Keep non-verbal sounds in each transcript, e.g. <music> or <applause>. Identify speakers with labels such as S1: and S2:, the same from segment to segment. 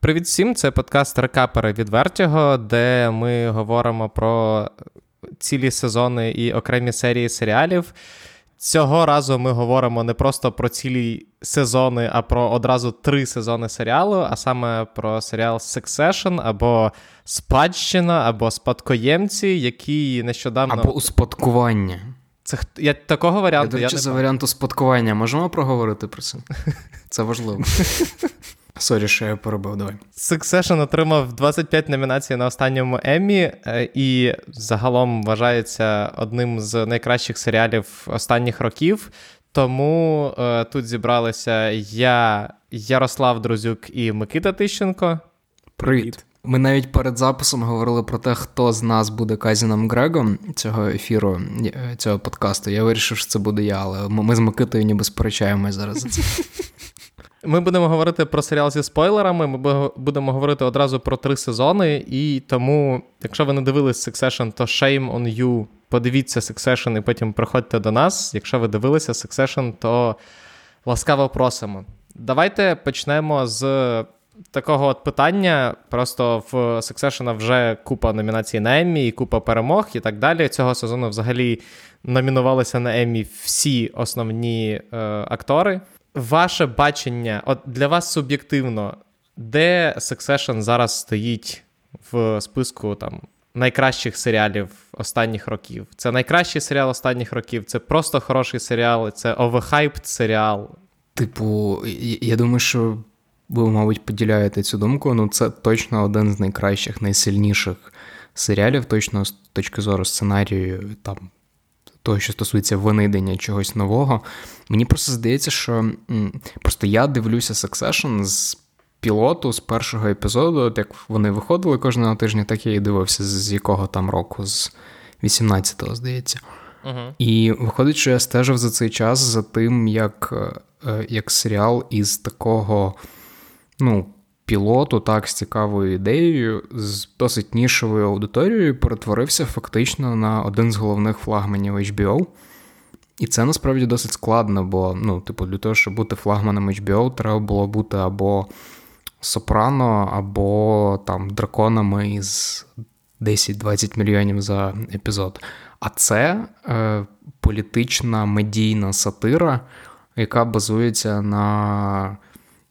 S1: Привіт всім! Це подкаст Рекапери від Вертіго, де ми говоримо про цілі сезони і окремі серії серіалів. Цього разу ми говоримо не просто про цілі сезони, а про одразу три сезони серіалу, а саме про серіал Succession або Спадщина, або Спадкоємці, які нещодавно.
S2: Або успадкування.
S1: Це я такого варіанту.
S2: Я, до речі,
S1: я
S2: за варіант успадкування можемо проговорити про це? <laughs> Це важливо. <laughs> Sorry, що я перебив, давай.
S1: Succession отримав 25 номінацій на останньому Еммі, е, і загалом вважається одним з найкращих серіалів останніх років. Тому е, тут зібралися я, Ярослав Друзюк і Микита Тищенко.
S2: Привіт. Ми навіть перед записом говорили про те, хто з нас буде Cousin ом Грегом цього ефіру, е, цього подкасту. Я вирішив, що це буде я, але ми з Микитою ніби сперечаємось зараз за це. <laughs>
S1: Ми будемо говорити про серіал зі спойлерами. Ми будемо говорити одразу про три сезони. І тому, якщо ви не дивились Succession, то shame on you. Подивіться Succession і потім приходьте до нас. Якщо ви дивилися Succession, то ласкаво просимо. Давайте почнемо з такого от питання. Просто в Succession вже купа номінацій на Еммі і купа перемог і так далі. Цього сезону взагалі номінувалися на Еммі всі основні е, актори ваше бачення, от для вас суб'єктивно, де Succession зараз стоїть в списку там найкращих серіалів останніх років? Це найкращий серіал останніх років, це просто хороший серіал, це overhyped серіал.
S2: Типу, я думаю, що ви, мабуть, поділяєте цю думку. Ну, це точно один з найкращих, найсильніших серіалів, точно з точки зору сценарію, там того, що стосується винайдення чогось нового. Мені просто здається, що просто я дивлюся Succession з пілоту з першого епізоду, от як вони виходили кожного тижня, так я і дивився, з якого там року, з 18-го, здається. Uh-huh. І виходить, що я стежив за цей час за тим, як, е, як серіал із такого, ну, пілоту, так, з цікавою ідеєю, з досить нішовою аудиторією, перетворився фактично на один з головних флагманів HBO. І це насправді досить складно, бо, ну, типу, для того, щоб бути флагманом HBO, треба було бути або Сопрано, або там драконами із 10-20 мільйонів за епізод. А це е, політична медійна сатира, яка базується на,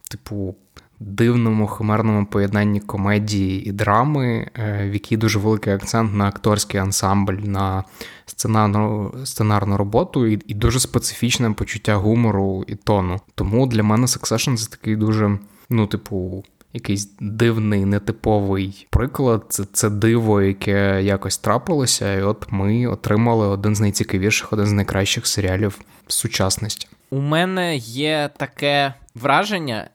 S2: типу, дивному химерному поєднанні комедії і драми, е, в якій дуже великий акцент на акторський ансамбль, на сценарну сценарну роботу і, і дуже специфічне почуття гумору і тону. Тому для мене Succession це такий дуже, ну, типу. Якийсь дивний, нетиповий приклад. Це це диво, яке якось трапилося, і от ми отримали один з найцікавіших, один з найкращих серіалів сучасності.
S3: У мене є таке враження,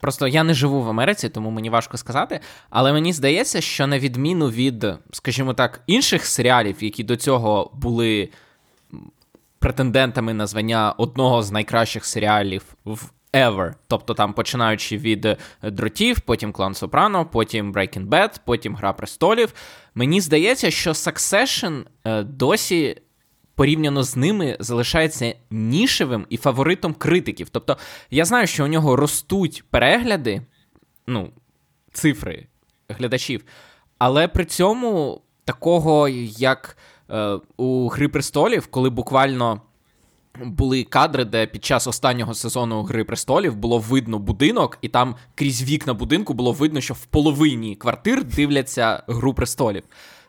S3: Просто я не живу в Америці, тому мені важко сказати. Але мені здається, що на відміну від, скажімо так, інших серіалів, які до цього були претендентами на звання одного з найкращих серіалів в ever, тобто там починаючи від дротів, потім Клан Сопрано, потім Breaking Bad, потім Гра престолів. Мені здається, що Succession е, досі порівняно з ними залишається нішевим і фаворитом критиків. Тобто, я знаю, що у нього ростуть перегляди, ну, цифри глядачів, але при цьому такого, як е, у Гри престолів, коли буквально. Були кадри, де під час останнього сезону Гри престолів було видно будинок, і там крізь вікна будинку було видно, що в половині квартир дивляться Гру престолів.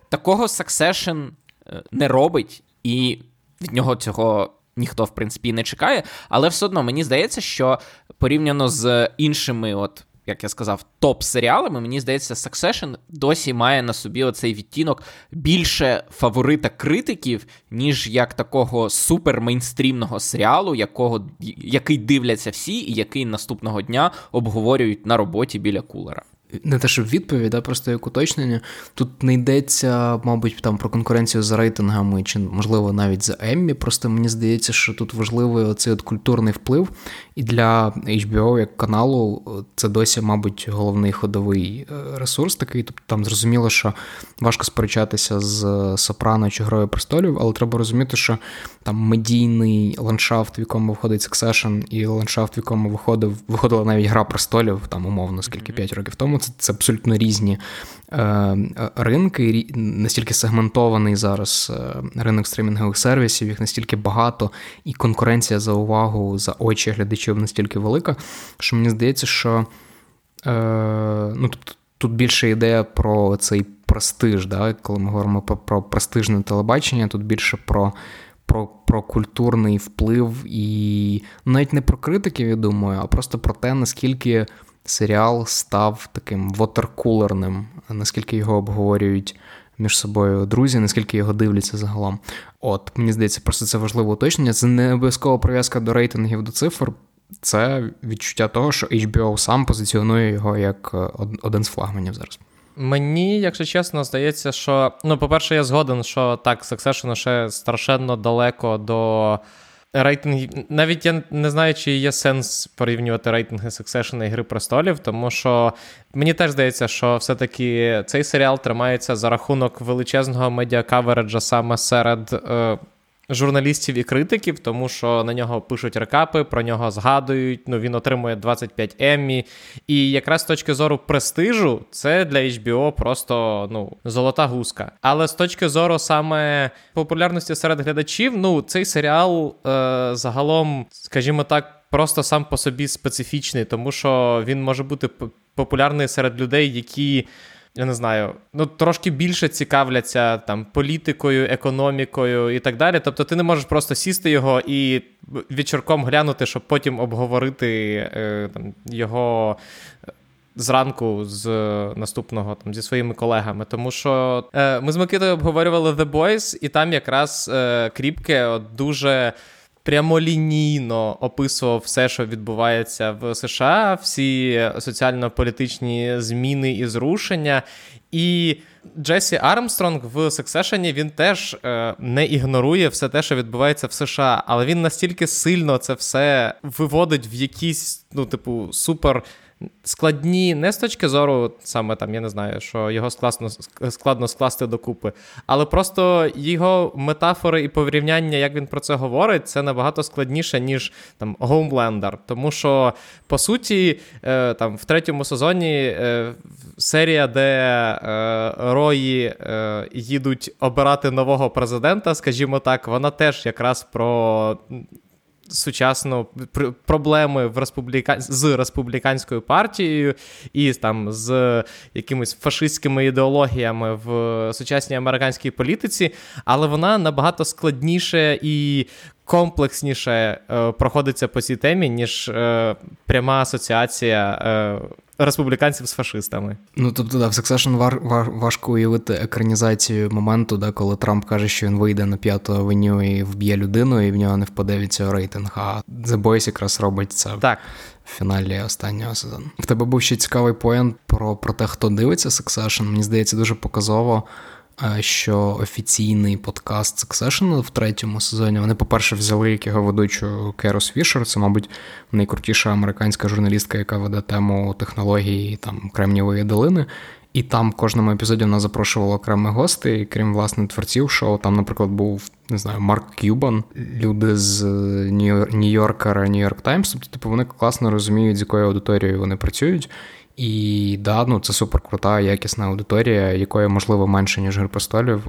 S3: Такого Succession е, не робить, і від нього цього ніхто, в принципі, не чекає. Але все одно мені здається, що порівняно з іншими, от. Як я сказав, топ-серіалами, мені здається, Succession досі має на собі оцей відтінок більше фаворита критиків, ніж як такого супер-мейнстрімного серіалу, якого, який дивляться всі, і який наступного дня обговорюють на роботі біля кулера
S2: не те, щоб відповідь, а просто як уточнення. Тут не йдеться, мабуть, там про конкуренцію з рейтингами, чи, можливо, навіть за Еммі. Просто мені здається, що тут важливий оцей от культурний вплив. І для HBO як каналу це досі, мабуть, головний ходовий е, ресурс такий. Тобто там зрозуміло, що важко сперечатися з Сопрано чи Грою престолів, але треба розуміти, що там медійний ландшафт, в якому виходить Succession, і ландшафт, в якому виходив, виходила навіть Гра престолів, там умовно, скільки 5 років тому це, це абсолютно різні е, ринки, настільки сегментований зараз е, ринок стрімінгових сервісів, їх настільки багато, і конкуренція за увагу за очі глядачів настільки велика, що мені здається, що е, ну, тобто, тут більше ідея про цей престиж, да? коли ми говоримо про, про престижне телебачення, тут більше про про про культурний вплив і навіть не про критиків, я думаю, а просто про те, наскільки серіал став таким вотеркулерним, наскільки його обговорюють між собою друзі, наскільки його дивляться загалом. От, мені здається, просто це важливе уточнення. Це не обов'язкова прив'язка до рейтингів до цифр. Це відчуття того, що HBO сам позиціонує його як е, один з флагманів зараз.
S1: Мені, якщо чесно, здається, що ну, по-перше, я згоден, що так, Succession ще страшенно далеко до рейтингів. Навіть я не знаю, чи є сенс порівнювати рейтинги Succession і Гри престолів, тому що мені теж здається, що все-таки цей серіал тримається за рахунок величезного медіакавереджа саме серед. Е, журналістів і критиків, тому що на нього пишуть рекапи, про нього згадують. Ну він отримує 25 Еммі. І якраз з точки зору престижу, це для HBO просто ну золота гуска. Але з точки зору саме популярності серед глядачів, ну цей серіал е, загалом, скажімо так. Просто сам по собі специфічний, тому що він може бути популярний серед людей, які я не знаю, ну трошки більше цікавляться там політикою, економікою і так далі. Тобто ти не можеш просто сісти його і вечірком глянути, щоб потім обговорити е, там, його. Зранку з наступного там зі своїми колегами, тому що е, ми з Микитою обговорювали The Boys, і там якраз е, Кріпке от дуже прямолінійно описував все, що відбувається в США, всі соціально-політичні зміни і зрушення. І Джесі Армстронг в Сексешені він теж е, не ігнорує все те, що відбувається в США, але він настільки сильно це все виводить в якісь, ну, типу, супер складні не з точки зору, саме там, я не знаю, що його складно складно скласти докупи, але просто його метафори і порівняння, як він про це говорить, це набагато складніше, ніж там Homelander. Тому що, по суті, е, там в третьому сезоні е, серія, де е, Рої їдуть обирати нового президента, скажімо так, вона теж якраз про сучасну проблеми в республіка... з республіканською партією і там з якимись фашистськими ідеологіями в сучасній американській політиці, але вона набагато складніше і комплексніше е, проходиться по цій темі, ніж е, пряма асоціація. Е, республіканців з фашистами.
S2: Ну тобто, да, в Succession вар, вар, важко уявити екранізацію моменту, да, коли Трамп каже, що він вийде на п'яту авеню і вб'є людину, і в нього не впаде від цього рейтинг. А The Boys якраз робить це
S1: так.
S2: в фіналі останнього сезону. В тебе був ще цікавий поєнт про, про те, хто дивиться Succession. Мені здається, дуже показово. Що офіційний подкаст Succession в третьому сезоні вони, по-перше, взяли як його ведучу Керос Фішер. Це, мабуть, найкрутіша американська журналістка, яка веде тему технології там Кремнівої долини. І там в кожному епізоді вона запрошувала окремих гостей, крім власне творців шоу. Там, наприклад, був не знаю, Марк Кюбан, люди з Нью-Йоркера, Нью-Йорк Таймс. Тобто, типу, вони класно розуміють, з якою аудиторією вони працюють. І да, ну це супер крута, якісна аудиторія, якої, можливо, менше, ніж «Гри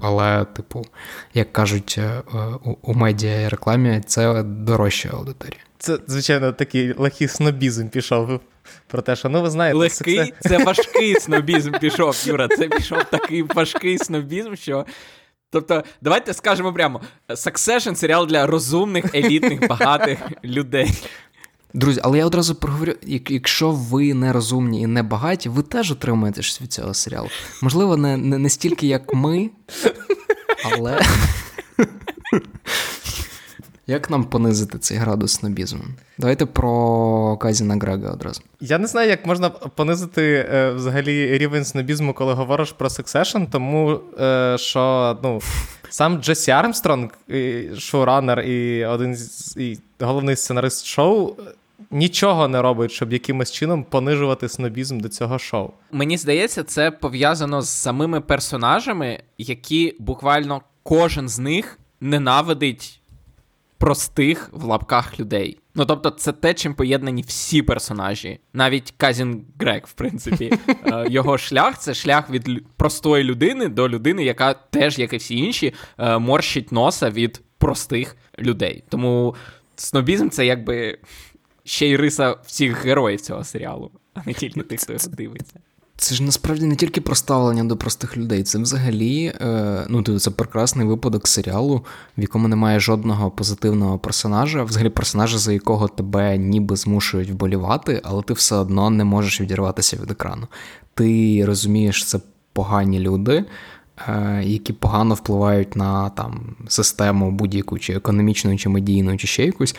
S2: але, типу, як кажуть е, у, у медіа і рекламі, це дорожча аудиторія.
S1: Це, звичайно, такий легкий снобізм пішов. Про те, що ну ви знаєте,
S3: легкий це... це важкий снобізм пішов, Юра. Це пішов такий важкий снобізм, що. Тобто, давайте скажемо прямо: Succession – серіал для розумних, елітних, багатих людей.
S2: Друзі, але я одразу проговорю: якщо ви не розумні і не багаті, ви теж отримаєте від цього серіалу. Можливо, не, не, не стільки, як ми, але. Як нам понизити цей градус снобізму? Давайте про Казіна Грега одразу.
S1: Я не знаю, як можна понизити е, взагалі рівень снобізму, коли говориш про Succession, тому е, що ну, сам Джесі Армстронг, шоуранер і один з і головний сценарист шоу, нічого не робить, щоб якимось чином понижувати снобізм до цього шоу.
S3: Мені здається, це пов'язано з самими персонажами, які буквально кожен з них ненавидить простих в лапках людей. Ну тобто, це те, чим поєднані всі персонажі, навіть Казін Грек, в принципі, <laughs> е, його шлях це шлях від простої людини до людини, яка теж, як і всі інші, е, морщить носа від простих людей. Тому снобізм це якби ще й риса всіх героїв цього серіалу, а не тільки тих, хто його дивиться.
S2: Це ж насправді не тільки про ставлення до простих людей, це взагалі е, ну, це прекрасний випадок серіалу, в якому немає жодного позитивного персонажа, взагалі персонажа, за якого тебе ніби змушують вболівати, але ти все одно не можеш відірватися від екрану. Ти розумієш, це погані люди, е, які погано впливають на там, систему будь-яку, чи економічну, чи медійну, чи ще якусь.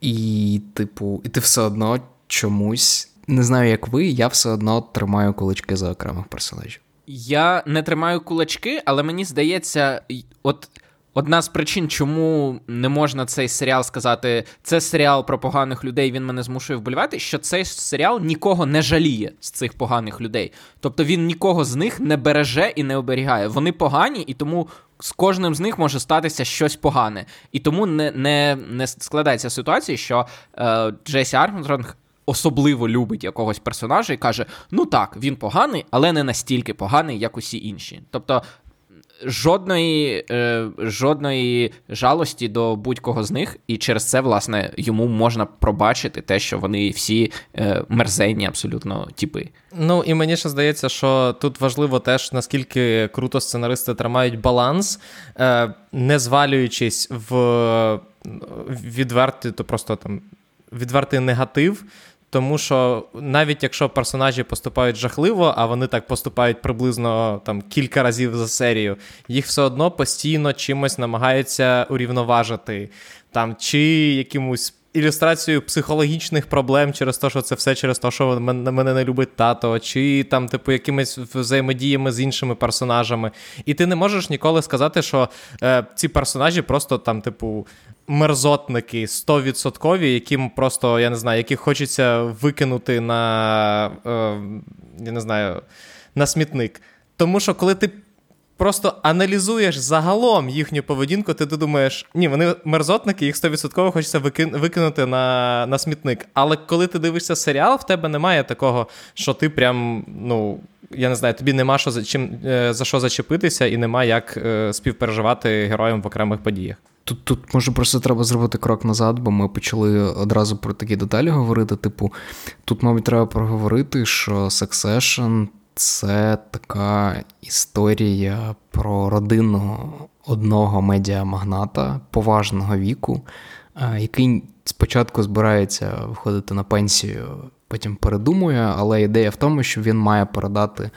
S2: І, типу, і ти все одно чомусь. Не знаю, як ви, я все одно тримаю кулачки за окремих персонажів.
S3: Я не тримаю кулачки, але мені здається, от одна з причин, чому не можна цей серіал сказати, це серіал про поганих людей, він мене змушує вболівати, що цей серіал нікого не жаліє з цих поганих людей. Тобто він нікого з них не береже і не оберігає. Вони погані, і тому. З кожним з них може статися щось погане, і тому не не, не складається ситуація, що е, Джесі Армстронг особливо любить якогось персонажа і каже: ну так, він поганий, але не настільки поганий, як усі інші. Тобто. Жодної е, жодної жалості до будь-кого з них, і через це, власне, йому можна пробачити те, що вони всі е, мерзенні, абсолютно типи.
S1: Ну і мені ще здається, що тут важливо теж наскільки круто сценаристи тримають баланс, е, не звалюючись в відвертий, то просто там відвертий негатив. Тому що навіть якщо персонажі поступають жахливо, а вони так поступають приблизно там кілька разів за серію, їх все одно постійно чимось намагаються урівноважити, там чи якимось ілюстрацією психологічних проблем через те, що це все через те, що мене не любить тато, чи там, типу, якимись взаємодіями з іншими персонажами. І ти не можеш ніколи сказати, що е, ці персонажі просто там, типу, мерзотники 100%, яким просто, я не знаю, яких хочеться викинути на, е, я не знаю, на смітник. Тому що коли ти просто аналізуєш загалом їхню поведінку, ти думаєш, ні, вони мерзотники, їх 100% хочеться викинути на на смітник. Але коли ти дивишся серіал, в тебе немає такого, що ти прям, ну. Я не знаю, тобі нема що за чим е, за що зачепитися, і нема як е, співпереживати героям в окремих подіях.
S2: Тут тут може просто треба зробити крок назад, бо ми почали одразу про такі деталі говорити. Типу, тут, мабуть, треба проговорити, що Succession це така історія про родину одного медіамагната поважного віку, який спочатку збирається виходити на пенсію, потім передумує, але ідея в тому, що він має передати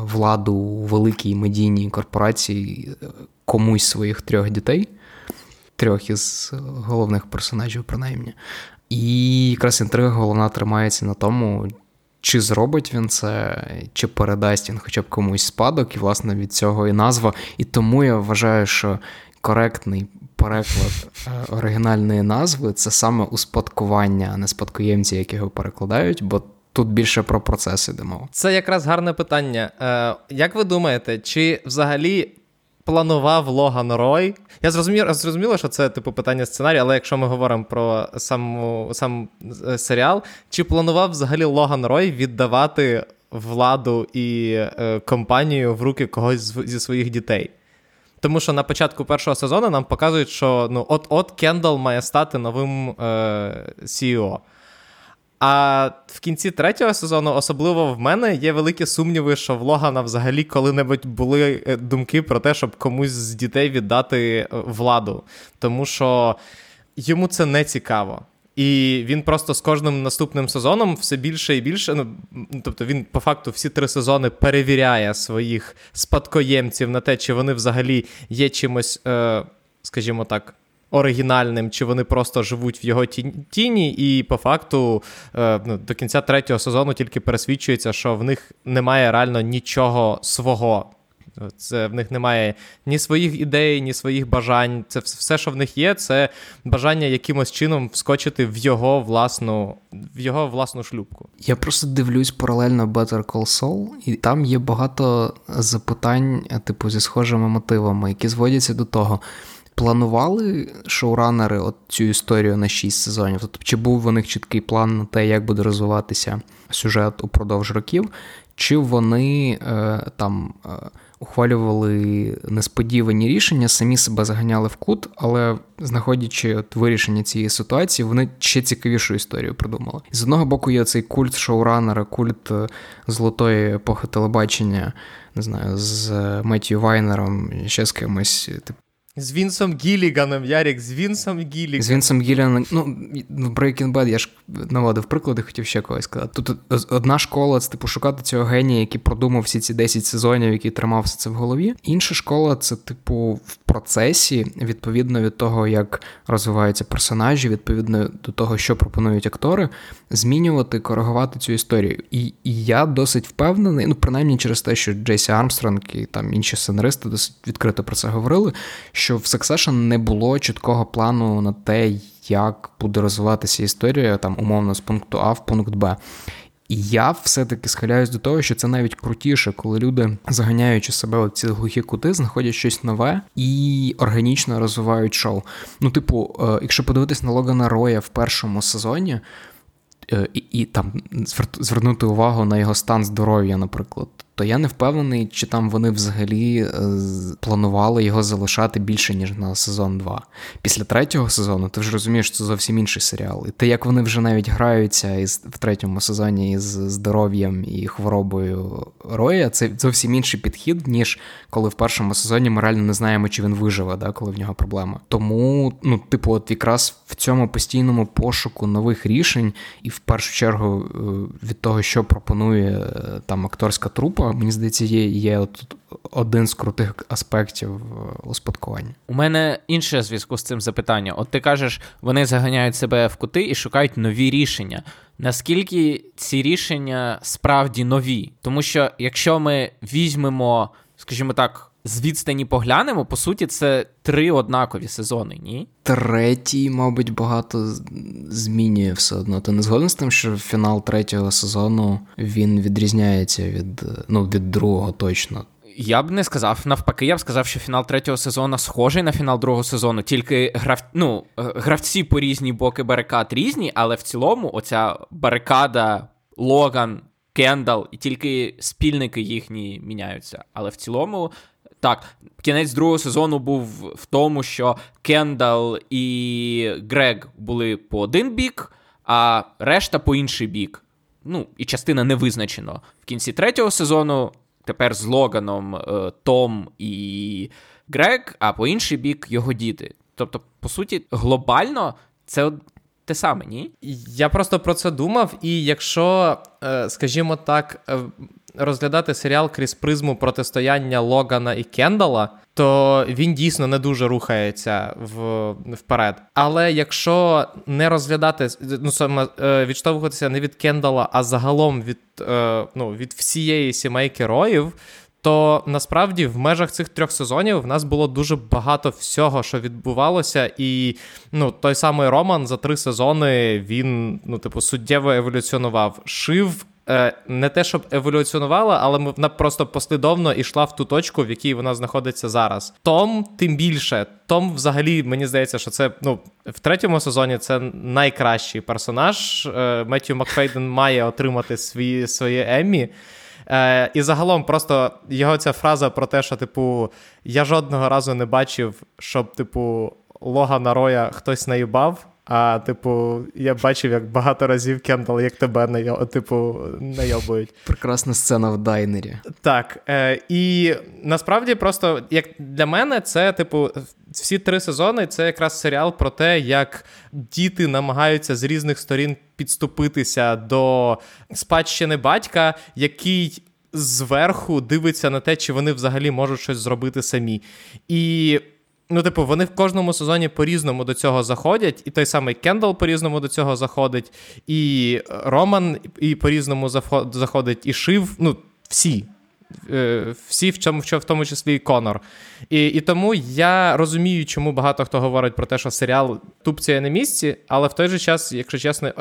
S2: владу великій медійній корпорації комусь своїх трьох дітей, трьох із головних персонажів, принаймні. І якраз інтрига головна тримається на тому, чи зробить він це, чи передасть він хоча б комусь спадок, і, власне, від цього і назва. І тому я вважаю, що коректний переклад е, оригінальної назви це саме успадкування, а не спадкоємці, які його перекладають, бо. Тут більше про процес іде мова.
S1: Це якраз гарне питання. Е, Як ви думаєте, чи взагалі планував Логан Рой. Я зрозумів, зрозуміло, що це типу питання сценарію, але якщо ми говоримо про саму, сам е, серіал, чи планував взагалі Логан Рой віддавати владу і е, компанію в руки когось зі своїх дітей? Тому що на початку першого сезону нам показують, що ну от-от Кендал має стати новим е, CEO. А в кінці третього сезону, особливо в мене, є великі сумніви, що в Логана взагалі коли-небудь були е, думки про те, щоб комусь з дітей віддати е, владу. Тому що йому це не цікаво. І він просто з кожним наступним сезоном все більше і більше. Ну тобто він по факту всі три сезони перевіряє своїх спадкоємців на те, чи вони взагалі є чимось, е, скажімо так оригінальним, чи вони просто живуть в його тіні, і по факту е, ну, до кінця третього сезону тільки пересвідчується, що в них немає реально нічого свого. Це в них немає ні своїх ідей, ні своїх бажань. Це все, що в них є, це бажання якимось чином вскочити в його власну в його власну шлюбку.
S2: Я просто дивлюсь паралельно Better Call Saul, і там є багато запитань, типу, зі схожими мотивами, які зводяться до того. Планували шоуранери от цю історію на 6 сезонів? Тобто, чи був у них чіткий план на те, як буде розвиватися сюжет упродовж років, чи вони е, там е, ухвалювали несподівані рішення, самі себе заганяли в кут, але знаходячи от вирішення цієї ситуації, вони ще цікавішу історію придумали. І з одного боку є цей культ шоуранера, культ е, золотої епохи телебачення, не знаю, з Меттію Вайнером, ще з кимось, типу.
S1: З Вінсом Гіліганом, Ярік, з Вінсом Гіліганом.
S2: З Вінсом Гіліганом, ну, в Breaking Bad я ж наводив приклади, хотів ще когось сказати. Тут одна школа це типу шукати цього генія, який продумав всі ці 10 сезонів, який тримав все це в голові. Інша школа це, типу, в процесі, відповідно від того, як розвиваються персонажі, відповідно до того, що пропонують актори, змінювати, коригувати цю історію. І і я досить впевнений, ну принаймні через те, що Джейсі Армстронг і там інші сценаристи досить відкрито про це говорили. Що в Succession не було чіткого плану на те, як буде розвиватися історія там умовно з пункту А в пункт Б. І я все-таки схиляюсь до того, що це навіть крутіше, коли люди, заганяючи себе в ці глухі кути, знаходять щось нове і органічно розвивають шоу. Ну, типу, е, якщо подивитись на Логана Роя в першому сезоні, і, і там звернути увагу на його стан здоров'я, наприклад, то я не впевнений, чи там вони взагалі е, планували його залишати більше, ніж на сезон 2. Після третього сезону ти вже розумієш, що це зовсім інший серіал. І те, як вони вже навіть граються із, в третьому сезоні із здоров'ям і хворобою Роя, це зовсім інший підхід, ніж коли в першому сезоні ми реально не знаємо, чи він виживе, да, коли в нього проблема. Тому, ну, типу, от якраз в цьому постійному пошуку нових рішень, і в першу чергу е, від того, що пропонує е, там акторська трупа. Європа, мені здається, є є от один з крутих аспектів е, успадкування.
S3: У мене інше зв'язку з цим запитання. От ти кажеш, вони заганяють себе в кути і шукають нові рішення. Наскільки ці рішення справді нові? Тому що якщо ми візьмемо, скажімо так, з відстані поглянемо, по суті, це три однакові сезони, ні?
S2: Третій, мабуть, багато змінює все одно. Ти не згоден з тим, що фінал третього сезону він відрізняється від ну, від другого точно.
S3: Я б не сказав навпаки, я б сказав, що фінал третього сезону схожий на фінал другого сезону, тільки грав... ну, гравці по різні боки барикад різні, але в цілому оця барикада Логан. Кендал, і тільки спільники їхні міняються. Але в цілому так, кінець другого сезону був в тому, що Кендал і Грег були по один бік, а решта по інший бік. Ну, і частина не визначено. В кінці третього сезону тепер з Логаном е, Том і Грег, а по інший бік його діти. Тобто, по суті, глобально це те саме, ні?
S1: Я просто про це думав, і якщо, е, скажімо так, е, розглядати серіал крізь призму протистояння Логана і Кендала, то він дійсно не дуже рухається в, вперед. Але якщо не розглядати, ну саме е, відштовхуватися не від Кендала, а загалом від, ну, від всієї сімейки роїв. То насправді в межах цих трьох сезонів в нас було дуже багато всього, що відбувалося, і ну той самий Роман за три сезони він ну, типу, суттєво еволюціонував. Шив е, не те, щоб еволюціонувала, але вона просто послідовно йшла в ту точку, в якій вона знаходиться зараз. Том, тим більше, Том, взагалі, мені здається, що це ну в третьому сезоні це найкращий персонаж. Е, Меттью Макфейден має отримати свої своє Еммі. Е, І загалом, просто його ця фраза про те, що, типу, я жодного разу не бачив, щоб, типу, Логана Роя хтось наїбав. А, типу, я бачив, як багато разів Кендал, як тебе найо, типу, найобують.
S2: Прекрасна сцена в дайнері.
S1: Так. Е, І насправді, просто як для мене, це, типу, всі три сезони це якраз серіал про те, як діти намагаються з різних сторін підступитися до спадщини батька, який. Зверху дивиться на те, чи вони взагалі можуть щось зробити самі. І Ну, типу, вони в кожному сезоні по-різному до цього заходять, і той самий Кендал по-різному до цього заходить, і Роман і по-різному заходить, і Шив. Ну, всі. Е, всі, в чому, в тому числі і Конор. І і тому я розумію, чому багато хто говорить про те, що серіал тупцяє на місці, але в той же час, якщо чесно,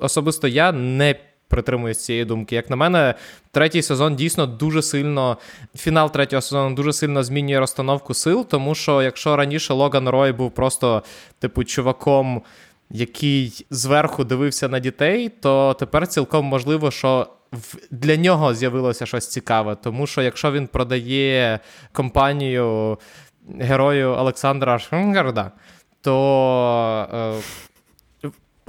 S1: особисто я не притримуюсь цієї думки. Як на мене, третій сезон дійсно дуже сильно, фінал третього сезону дуже сильно змінює розстановку сил, тому що якщо раніше Логан Рой був просто, типу, чуваком. Який зверху дивився на дітей, то тепер цілком можливо, що для нього з'явилося щось цікаве. Тому що якщо він продає компанію герою Олександра Шенгарда, то е,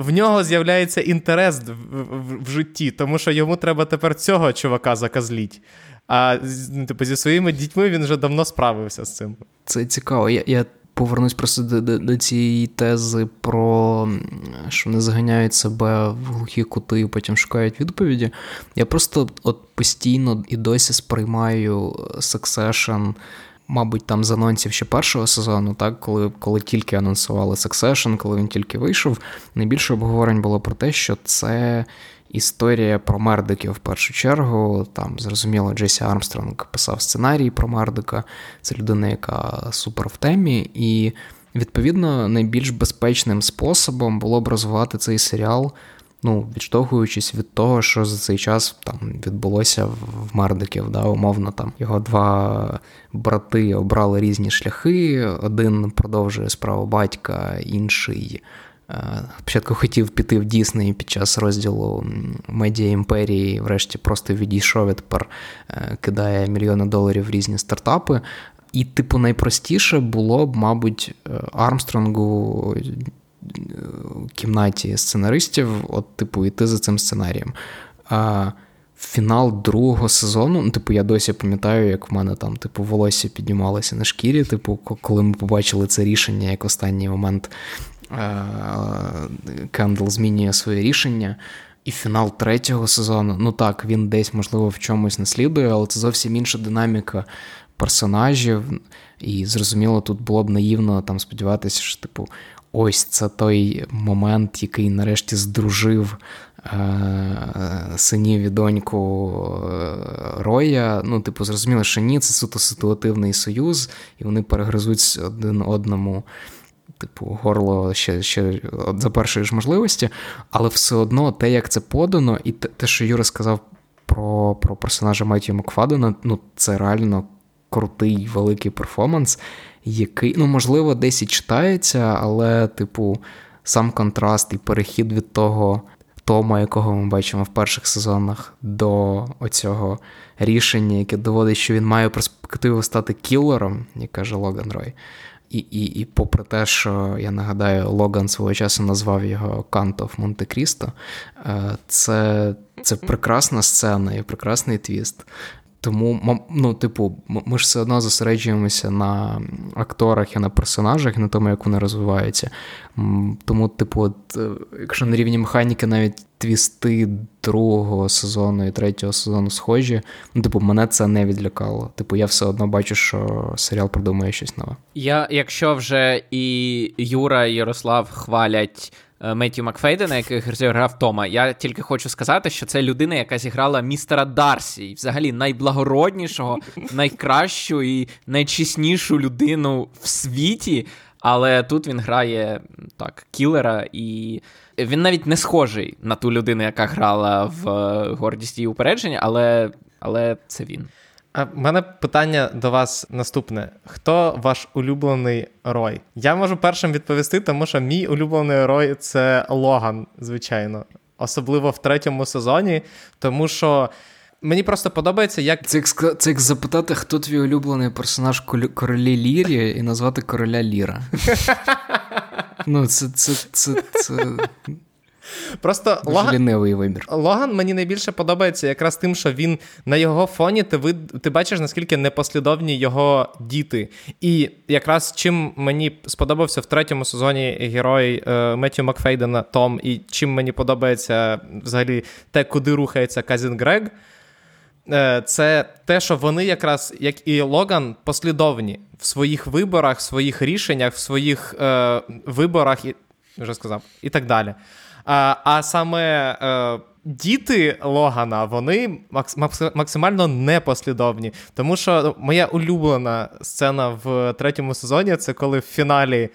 S1: в нього з'являється інтерес в, в, в житті, тому що йому треба тепер цього чувака заказліть. А типу, зі своїми дітьми він вже давно справився з цим.
S2: Це цікаво. Я я повернусь просто до, до, до цієї тези про що вони заганяють себе в глухі кути і потім шукають відповіді. Я просто от постійно і досі сприймаю Succession мабуть, там з анонсів ще першого сезону, так, коли коли тільки анонсували Succession, коли він тільки вийшов, найбільше обговорень було про те, що це історія про Мердиків в першу чергу. Там, зрозуміло, Джесі Армстронг писав сценарій про Мердика, це людина, яка супер в темі. І, відповідно, найбільш безпечним способом було б розвивати цей серіал ну, відштовхуючись від того, що за цей час там відбулося в Мердиків, да, умовно там його два брати обрали різні шляхи. Один продовжує справу батька, інший. Е, спочатку хотів піти в Дісней під час розділу медіа імперії, врешті просто відійшов і тепер е, кидає мільйони доларів в різні стартапи. І, типу, найпростіше було б, мабуть, е, Армстронгу кімнаті сценаристів, от, типу, йти за цим сценарієм. А Фінал другого сезону, ну, типу, я досі пам'ятаю, як в мене там, типу, волосся піднімалося на шкірі. Типу, коли ми побачили це рішення, як останній момент Кендалл змінює своє рішення. І фінал третього сезону, ну так, він десь, можливо, в чомусь наслідує, але це зовсім інша динаміка персонажів. І зрозуміло, тут було б наївно там сподіватися, що, типу, ось це той момент, який нарешті здружив е- синів і доньку е, Роя. Ну, типу, зрозуміло, що ні, це суто ситуативний союз, і вони перегризуть один одному. Типу, горло ще ще за першої ж можливості, але все одно те, як це подано, і те, що Юра сказав про про персонажа Меттію Макфадена, ну це реально крутий великий перформанс який, ну, можливо, десь і читається, але, типу, сам контраст і перехід від того Тома, якого ми бачимо в перших сезонах, до оцього рішення, яке доводить, що він має перспективу стати кілером, як каже Логан Рой. І, і, і попри те, що я нагадаю, Логан свого часу назвав його Кантов Монте-Крісто, е, це це прекрасна сцена і прекрасний твіст. Тому, ну, типу, ми ж все одно зосереджуємося на акторах і на персонажах, на тому, як вони розвиваються. Тому, типу, от, е, якщо на рівні механіки навіть твісти другого сезону і третього сезону схожі, ну, типу, мене це не відлякало. Типу, я все одно бачу, що серіал придумує щось нове.
S3: Я, якщо вже і Юра і Ярослав хвалять. Е, Меттю Макфейдена, який зіграв Тома. Я тільки хочу сказати, що це людина, яка зіграла містера Дарсі, і взагалі найблагороднішого, <laughs> найкращу і найчеснішу людину в світі. Але тут він грає так, кілера, і він навіть не схожий на ту людину, яка грала в е, гордісті і упередження, але, але це він.
S1: А в мене питання до вас наступне: хто ваш улюблений рой? Я можу першим відповісти, тому що мій улюблений рой це Логан, звичайно, особливо в третьому сезоні, тому що. Мені просто подобається, як.
S2: Це як це як запитати, хто твій улюблений персонаж королі Лірі і назвати короля Ліра. <laughs> Ну, це це, це, це,
S1: Просто
S2: Логан, лінивий вибір.
S1: Логан мені найбільше подобається якраз тим, що він на його фоні ти ти бачиш, наскільки непослідовні його діти. І якраз чим мені сподобався в третьому сезоні герой е, Меттю Макфейдена Том, і чим мені подобається взагалі те, куди рухається Казін Грег. Е, це те, що вони якраз, як і Логан, послідовні в своїх виборах, в своїх рішеннях, в своїх е, виборах, і вже сказав, і так далі. А саме е, діти Логана, вони максимально непослідовні. Тому що моя улюблена сцена в третьому сезоні це коли в фіналі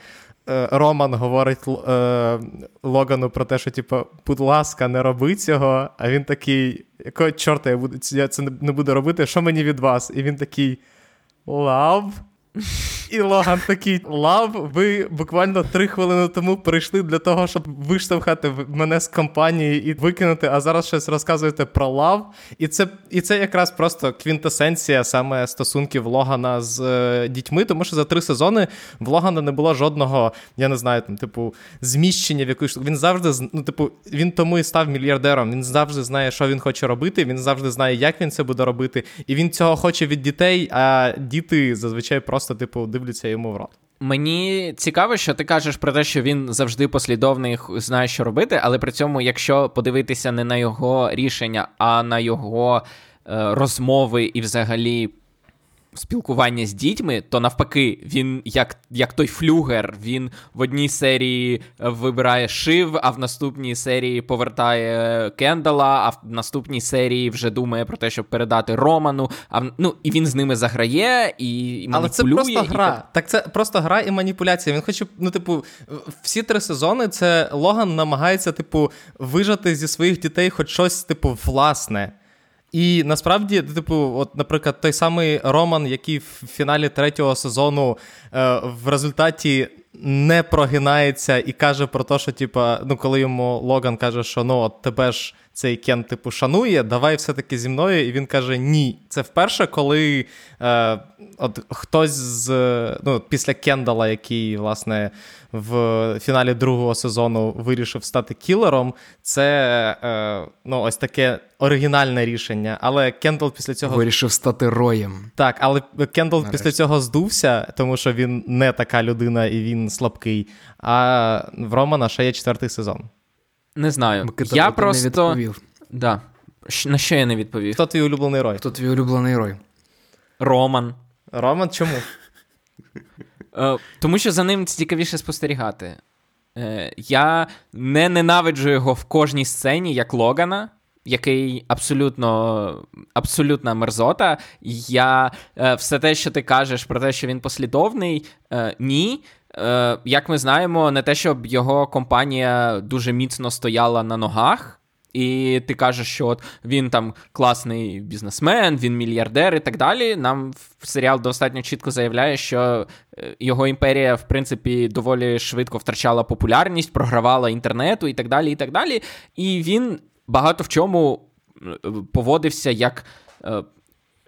S1: е, Роман говорить е, Логану про те, що, типу, будь ласка, не роби цього. А він такий, якого чорта я буду я це не буду робити, що мені від вас? І він такий лав. І Логан такий лав, ви буквально три хвилини тому прийшли для того, щоб виштовхати мене з компанії і викинути, а зараз щось розказуєте про лав. І це і це якраз просто квінтесенція саме стосунків Логана з е, дітьми, тому що за три сезони в Логана не було жодного, я не знаю, там, типу, зміщення в якусь. Він завжди ну, типу, він тому і став мільярдером. Він завжди знає, що він хоче робити, він завжди знає, як він це буде робити. І він цього хоче від дітей, а діти зазвичай просто, типу, дивляться йому в рот.
S3: Мені цікаво, що ти кажеш про те, що він завжди послідовний, знає, що робити, але при цьому, якщо подивитися не на його рішення, а на його е, розмови і взагалі спілкування з дітьми, то навпаки, він як як той флюгер, він в одній серії вибирає шив, а в наступній серії повертає Кендала, а в наступній серії вже думає про те, щоб передати Роману. А ну і він з ними заграє і, і
S1: Але це просто гра. Так... так це просто гра і маніпуляція. Він хоче, ну, типу, всі три сезони це Логан намагається, типу, вижати зі своїх дітей хоч щось, типу, власне. І насправді, типу, от, наприклад, той самий Роман, який в фіналі третього сезону е, в результаті не прогинається і каже про те, що, типу, ну, коли йому Логан каже, що ну, от тебе ж цей Кен, типу, шанує, давай все-таки зі мною. І він каже: Ні. Це вперше, коли е, от хтось з ну, після Кендала, який, власне, в фіналі другого сезону вирішив стати кілером, це е, ну, ось таке оригінальне рішення. Але Кендал після цього
S2: вирішив стати роєм.
S1: Так, але Кендал Нарешті. після цього здувся, тому що він не така людина і він слабкий. А в Романа ще є четвертий сезон.
S3: Не знаю. Микита, я просто... не відповів. Да. На що я не відповів?
S1: Хто твій улюблений рой?
S2: Хто твій улюблений рой?
S3: Роман.
S1: Роман чому?
S3: Е, тому що за ним цікавіше спостерігати. Е, я не ненавиджу його в кожній сцені, як Логана, який абсолютно абсолютна мерзота. Я е, все те, що ти кажеш про те, що він послідовний, ні. Як ми знаємо, не те, щоб його компанія дуже міцно стояла на ногах. І ти кажеш, що от він там класний бізнесмен, він мільярдер і так далі. Нам серіал достатньо чітко заявляє, що е, його імперія, в принципі, доволі швидко втрачала популярність, програвала інтернету і так далі. І так далі. І він багато в чому е, поводився як. Е,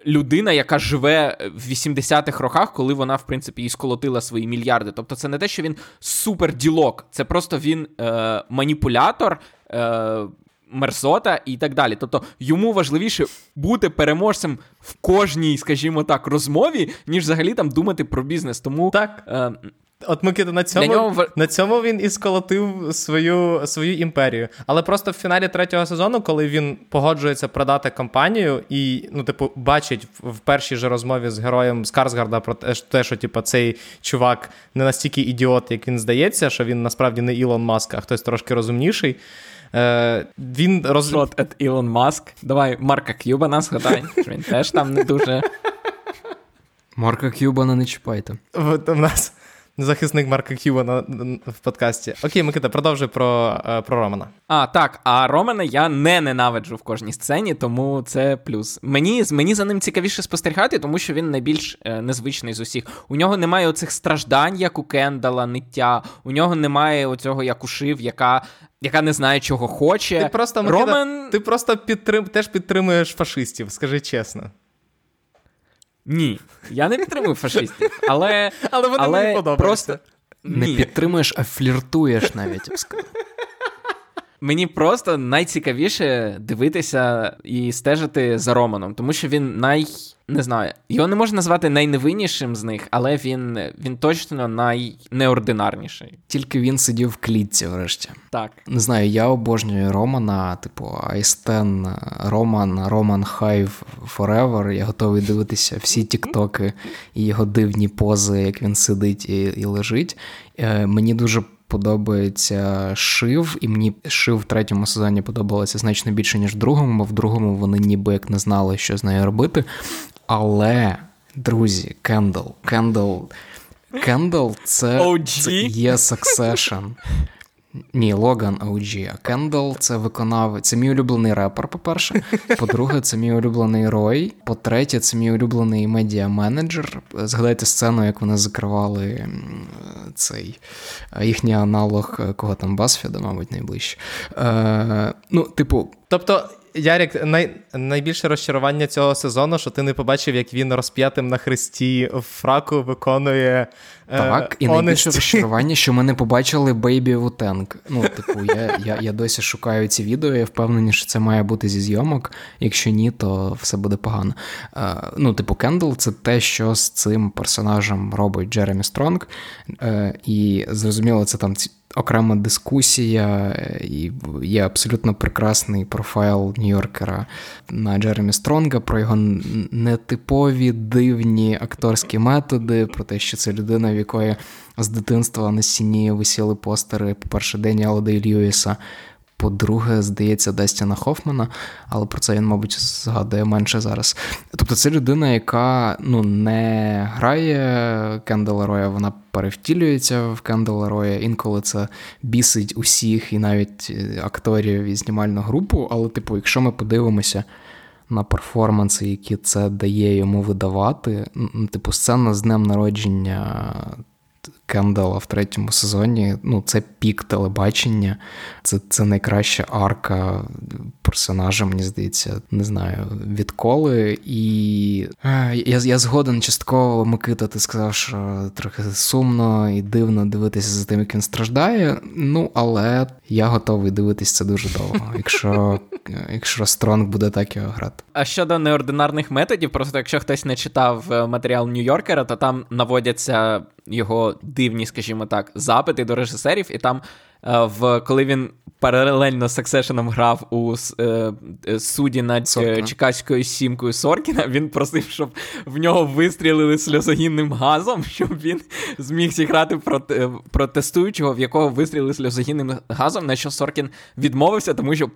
S3: людина, яка живе в 80-х роках, коли вона, в принципі, і сколотила свої мільярди. Тобто, це не те, що він суперділок, це просто він е, маніпулятор, е, мерзота і так далі. Тобто йому важливіше бути переможцем в кожній, скажімо так, розмові, ніж взагалі там думати про бізнес. Тому
S1: так. Е, От Микита, на цьому нього... на цьому він і сколотив свою свою імперію. Але просто в фіналі третього сезону, коли він погоджується продати компанію і, ну, типу, бачить в, першій же розмові з героєм Скарсгарда про те, що типу, цей чувак не настільки ідіот, як він здається, що він насправді не Ілон Маск, а хтось трошки розумніший. Е, Він роз...
S3: Шот от Ілон Маск. Давай Марка К'юбана згадай, <laughs> він теж там не дуже.
S2: Марка К'юбана не чіпайте.
S1: У нас захисник Марка К'юбана в подкасті. Окей, Микита, продовжуй про е, про Романа.
S3: А, так. А Романа я не ненавиджу в кожній сцені, тому це плюс. Мені мені за ним цікавіше спостерігати, тому що він найбільш е, незвичний з усіх. У нього немає оцих страждань, як у Кендала, ниття. У нього немає оцього, як у Шив, яка яка не знає, чого хоче.
S1: Ти просто Роман... ти просто підтрим... теж підтримуєш фашистів, скажи чесно.
S3: Ні, я не підтримую фашистів, але
S1: але вони але мені подобаються. Просто...
S2: Не Ні. підтримуєш, а фліртуєш навіть.
S3: Мені просто найцікавіше дивитися і стежити за Романом, тому що він най. Не знаю, його не можна назвати найневиннішим з них, але він він точно найнеординарніший.
S2: Тільки він сидів в клітці, врешті.
S3: Так.
S2: Не знаю, я обожнюю Романа, типу Айстен, Роман, Роман Хайв Forever. Я готовий дивитися всі тіктоки і його дивні пози, як він сидить і, і лежить. Е, Мені дуже подобається шив, і мені шив в третьому сезоні подобалося значно більше, ніж в другому, бо в другому вони ніби як не знали, що з нею робити. Але, друзі, Кендал, Кендал. Кендал це, це є Succession. Ні, Логан OG, а Кендал це виконавець. Це мій улюблений репер, по-перше. По-друге, це мій улюблений Рой. По-третє, це мій улюблений медіа-менеджер. Згадайте сцену, як вони закривали цей їхній аналог кого там Басфіда, мабуть, найближче. Е, Ну, типу.
S1: Тобто. Ярік, най, найбільше розчарування цього сезону, що ти не побачив, як він розп'ятим на хресті в фраку виконує.
S2: Е, так, і найбільше розчарування, що ми не побачили Baby Wu-Tang. Ну, <laughs> типу, я я, я досі шукаю ці відео, я впевнений, що це має бути зі зйомок. Якщо ні, то все буде погано. Е, ну, типу, Кендалл це те, що з цим персонажем робить Джеремі Стронг. Е, і зрозуміло, це там окрема дискусія, і є абсолютно прекрасний профайл Нью-Йоркера на Джеремі Стронга про його нетипові дивні акторські методи, про те, що це людина, в якої з дитинства на стіні висіли постери, по-перше, Деніала Дей Льюіса, по-друге, здається, Дестіна Хофмана, але про це він, мабуть, згадує менше зараз. Тобто, це людина, яка ну, не грає Кендала Роя, вона перевтілюється в Кендала Роя. Інколи це бісить усіх, і навіть е, акторів і знімальну групу. Але, типу, якщо ми подивимося. На перформанси, які це дає йому видавати. Типу, сцена з днем народження Кендала в третьому сезоні. Ну, це пік телебачення, це це найкраща арка персонажа, мені здається, не знаю, відколи. І е, я я згоден частково Микита, ти сказав, що трохи сумно і дивно дивитися за тим, як він страждає. Ну, але я готовий дивитися це дуже довго, <laughs> якщо якщо Стронг буде так його грати.
S3: А щодо неординарних методів, просто якщо хтось не читав е, матеріал Нью-Йоркера, то там наводяться його дивні, скажімо так, запити до режисерів, і там в коли він паралельно з Сексешеном грав у е, е, суді над Соркіна. Чекаською сімкою Соркіна. Він просив, щоб в нього вистрілили сльозогінним газом, <laughs> щоб він зміг зіграти проти, протестуючого, в якого вистрілили сльозогінним газом, на що Соркін відмовився, тому що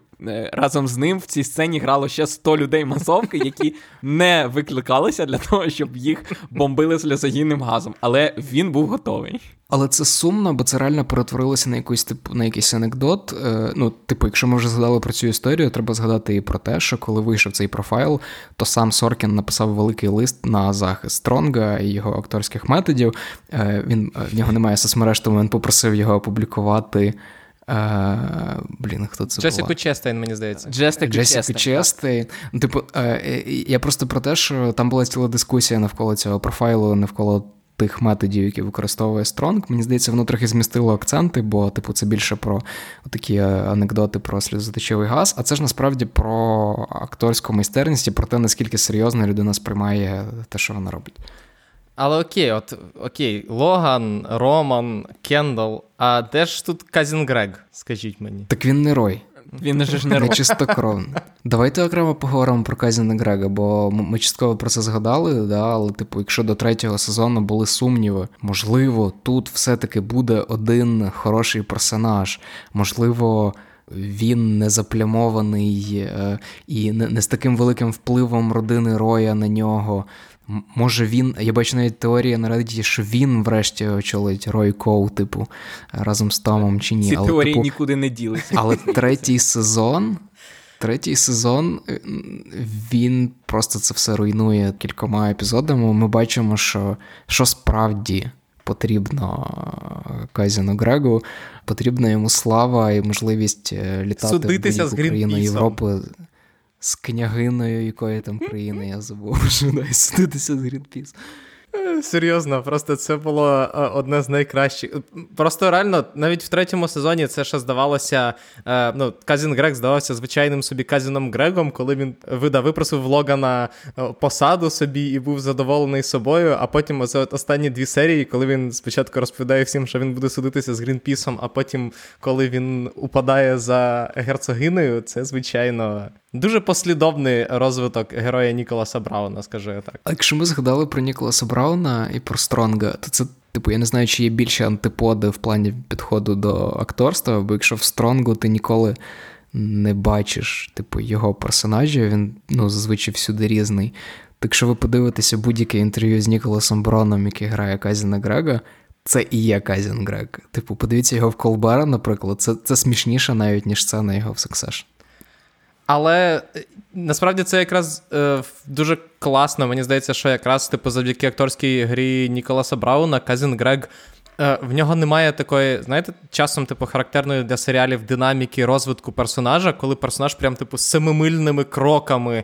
S3: разом з ним в цій сцені грало ще 100 людей масовки, які не викликалися для того, щоб їх бомбили сльозогінним газом. Але він був готовий.
S2: Але це сумно, бо це реально перетворилося на якийсь типу на якийсь анекдот. Е, ну, типу, якщо ми вже згадали про цю історію, треба згадати і про те, що коли вийшов цей профайл, то сам Соркін написав великий лист на захист Стронга і його акторських методів. Е, він е, в нього немає соцмереж, тому він попросив його опублікувати. Uh, блін, хто це
S1: Джесіку була? Честейн, мені здається.
S2: Джесіку Честейн. Честейн. Ну, типу, uh, я просто про те, що там була ціла дискусія навколо цього профайлу, навколо тих методів, які використовує Стронг. Мені здається, воно трохи змістило акценти, бо, типу, це більше про такі е, анекдоти про сльозоточивий газ. А це ж насправді про акторську майстерність і про те, наскільки серйозно людина сприймає те, що вона робить.
S1: Але окей, от окей, Логан, Роман, Кендал. А де ж тут Казін Грег, скажіть мені?
S2: Так він не Рой.
S3: Він же ж не
S2: чистокровний. Давайте окремо поговоримо про Казіна Грега, бо ми частково про це згадали, да, але, типу, якщо до третього сезону були сумніви, можливо, тут все-таки буде один хороший персонаж, можливо. Він не заплямований е, і не з таким великим впливом родини Роя на нього. Може він, я бачу навіть теорія на Reddit, що він врешті очолить Рой Коу, типу, разом з Томом чи ні.
S3: Ці
S2: але,
S3: теорії
S2: типу,
S3: нікуди не ділися.
S2: Але третій сезон, третій сезон, е, він просто це все руйнує кількома епізодами. Ми бачимо, що, що справді. Потрібно Казіну Грегу, потрібна йому слава і можливість е, літати
S1: Судитися
S2: в Україну Європи з княгиною якої там країни, я забув, що дай судитися з Грінпіс.
S1: Серйозно, просто це було е, одне з найкращих. Просто реально, навіть в третьому сезоні це ще здавалося. Е, ну, Cousin Грег здавався звичайним собі Cousin ом Грегом, коли він видав, випросив в Логана е, посаду собі і був задоволений собою. А потім останні дві серії, коли він спочатку розповідає всім, що він буде судитися з Грінпісом, а потім, коли він упадає за герцогинею, це звичайно Дуже послідовний розвиток героя Ніколаса Брауна, скажу я так.
S2: А якщо ми згадали про Ніколаса Брауна і про Стронга, то це, типу, я не знаю, чи є більше антиподи в плані підходу до акторства, бо якщо в Стронгу ти ніколи не бачиш, типу, його персонажа, він ну, зазвичай всюди різний, якщо ви подивитеся будь-яке інтерв'ю з Ніколасом Броном, який грає Казіна Грега, це і є Казін Грег. Типу, подивіться його в Колбера, наприклад, це це смішніше навіть, ніж сцена його в Succession.
S1: Але е, насправді це якраз е, дуже класно. Мені здається, що якраз типу, завдяки акторській грі Ніколаса Брауна Казін Грег. В нього немає такої, знаєте, часом, типу, характерної для серіалів динаміки розвитку персонажа, коли персонаж прям, типу, семимильними кроками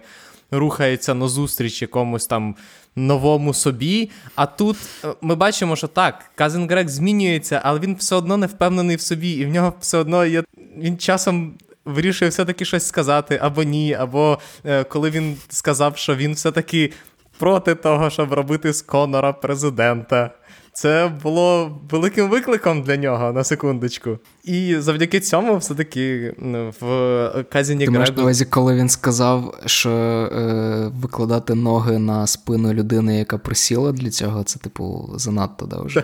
S1: рухається назустріч якомусь там новому собі. А тут е, ми бачимо, що так, Казен Грег змінюється, але він все одно не впевнений в собі, і в нього все одно є. Він часом. Вирішує все-таки щось сказати або ні, або е, коли він сказав, що він все-таки проти того, щоб робити з Конора президента. Це було великим викликом для нього на секундочку. І завдяки цьому, все-таки в казіні
S2: Ти маєш на увазі, коли він сказав, що е, викладати ноги на спину людини, яка присіла для цього, це, типу, занадто да, вже.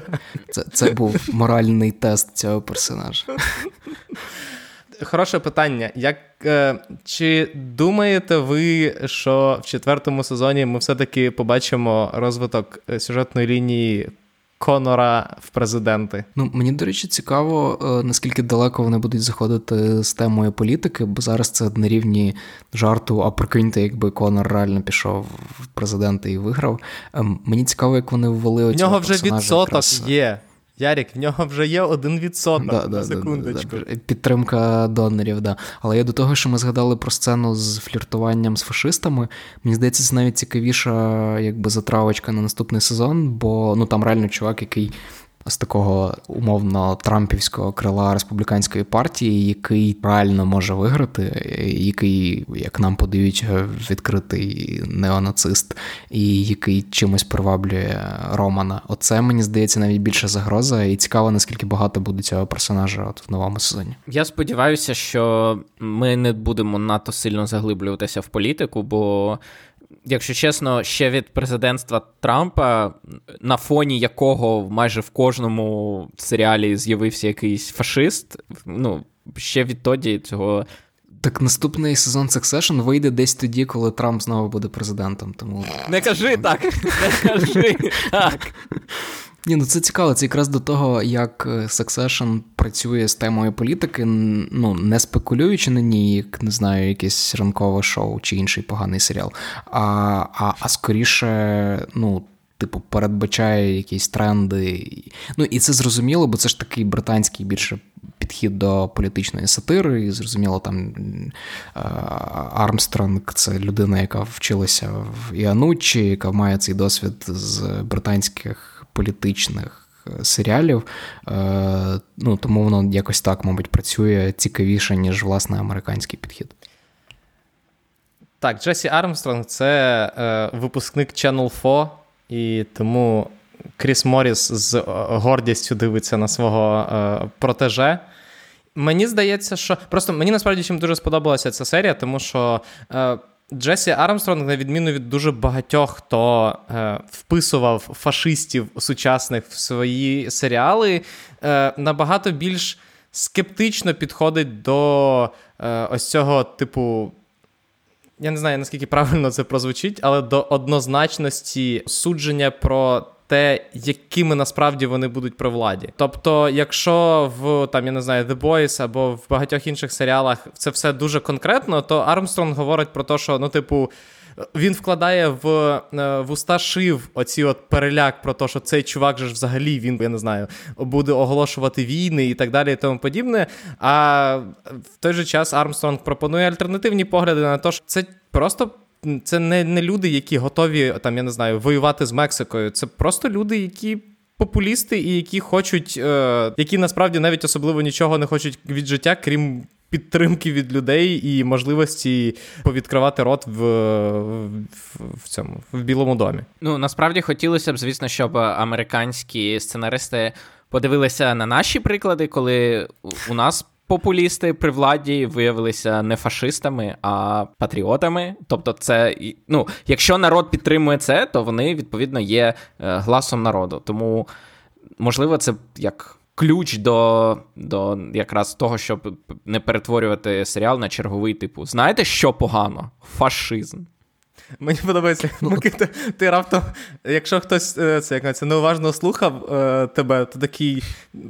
S2: Це, Це був моральний тест цього персонажа. <laughs>
S1: Хороше питання. Як, е, Чи думаєте ви, що в четвертому сезоні ми все-таки побачимо розвиток е, сюжетної лінії Конора в президенти.
S2: Ну мені до речі, цікаво, е, наскільки далеко вони будуть заходити з темою політики, бо зараз це на рівні жарту. А прикиньте, якби Конор реально пішов в президенти і виграв. Ем, мені цікаво, як вони ввели
S1: В нього вже відсоток якраз... є. Ярік, в нього вже є один відсоток да, секундочку. Да,
S2: да, Підтримка донорів, да. Але я до того, що ми згадали про сцену з фліртуванням з фашистами, мені здається, це навіть цікавіша якби затравочка на наступний сезон, бо ну там реально чувак, який з такого умовно трампівського крила республіканської партії, який реально може виграти, який, як нам подають, відкритий неонацист, і який чимось приваблює Романа. Оце мені здається навіть більша загроза, і цікаво, наскільки багато буде цього персонажа от в новому сезоні.
S3: Я сподіваюся, що ми не будемо надто сильно заглиблюватися в політику, бо якщо чесно, ще від президентства Трампа, на фоні якого майже в кожному серіалі з'явився якийсь фашист, ну, ще відтоді цього.
S2: Так наступний сезон Succession вийде десь тоді, коли Трамп знову буде президентом. Тому
S3: не кажи так, не кажи <laughs> так.
S2: Ні, ну це цікаво. Це якраз до того, як е, Succession працює з темою політики, ну не спекулюючи на ній, як не знаю, якесь ранкове шоу чи інший поганий серіал, а, а, а скоріше, ну. Типу, передбачає якісь тренди. Ну, і це зрозуміло, бо це ж такий британський більше підхід до політичної сатири. І зрозуміло, там е, Армстронг це людина, яка вчилася в Іануччі, яка має цей досвід з британських політичних е, серіалів. Е, ну, Тому воно якось так, мабуть, працює цікавіше, ніж власне американський підхід.
S1: Так, Джесі Армстронг це е, випускник Channel 4, і тому Кріс Моріс з гордістю дивиться на свого е, протеже. Мені здається, що просто мені насправді чим дуже сподобалася ця серія, тому що. Е, Джесі Армстронг, на відміну від дуже багатьох, хто е, вписував фашистів сучасних в свої серіали, е, набагато більш скептично підходить до е, ось цього типу. Я не знаю, наскільки правильно це прозвучить, але до однозначності судження про те, якими насправді вони будуть при владі. Тобто, якщо в там я не знаю The Boys або в багатьох інших серіалах це все дуже конкретно, то Армстронг говорить про те, що ну, типу. Він вкладає в е, в уста шив оці от переляк про те, що цей чувак же ж взагалі він, я не знаю, буде оголошувати війни і так далі, і тому подібне. А в той же час Армстронг пропонує альтернативні погляди на те, що це просто це не не люди, які готові там, я не знаю, воювати з Мексикою. Це просто люди, які. Популісти, і які хочуть, е, які насправді навіть особливо нічого не хочуть від життя, крім підтримки від людей і можливості повідкривати рот в в, в цьому в Білому домі.
S3: Ну насправді хотілося б, звісно, щоб американські сценаристи подивилися на наші приклади, коли у нас популісти при владі виявилися не фашистами, а патріотами. Тобто, це ну, якщо народ підтримує це, то вони відповідно є е, гласом народу. Тому можливо, це як. Ключ до до якраз того, щоб не перетворювати серіал на черговий типу. Знаєте, що погано? Фашизм.
S1: Мені подобається, ну, Микита, ти раптом, якщо хтось е, це як це неуважно слухав е, тебе, то такий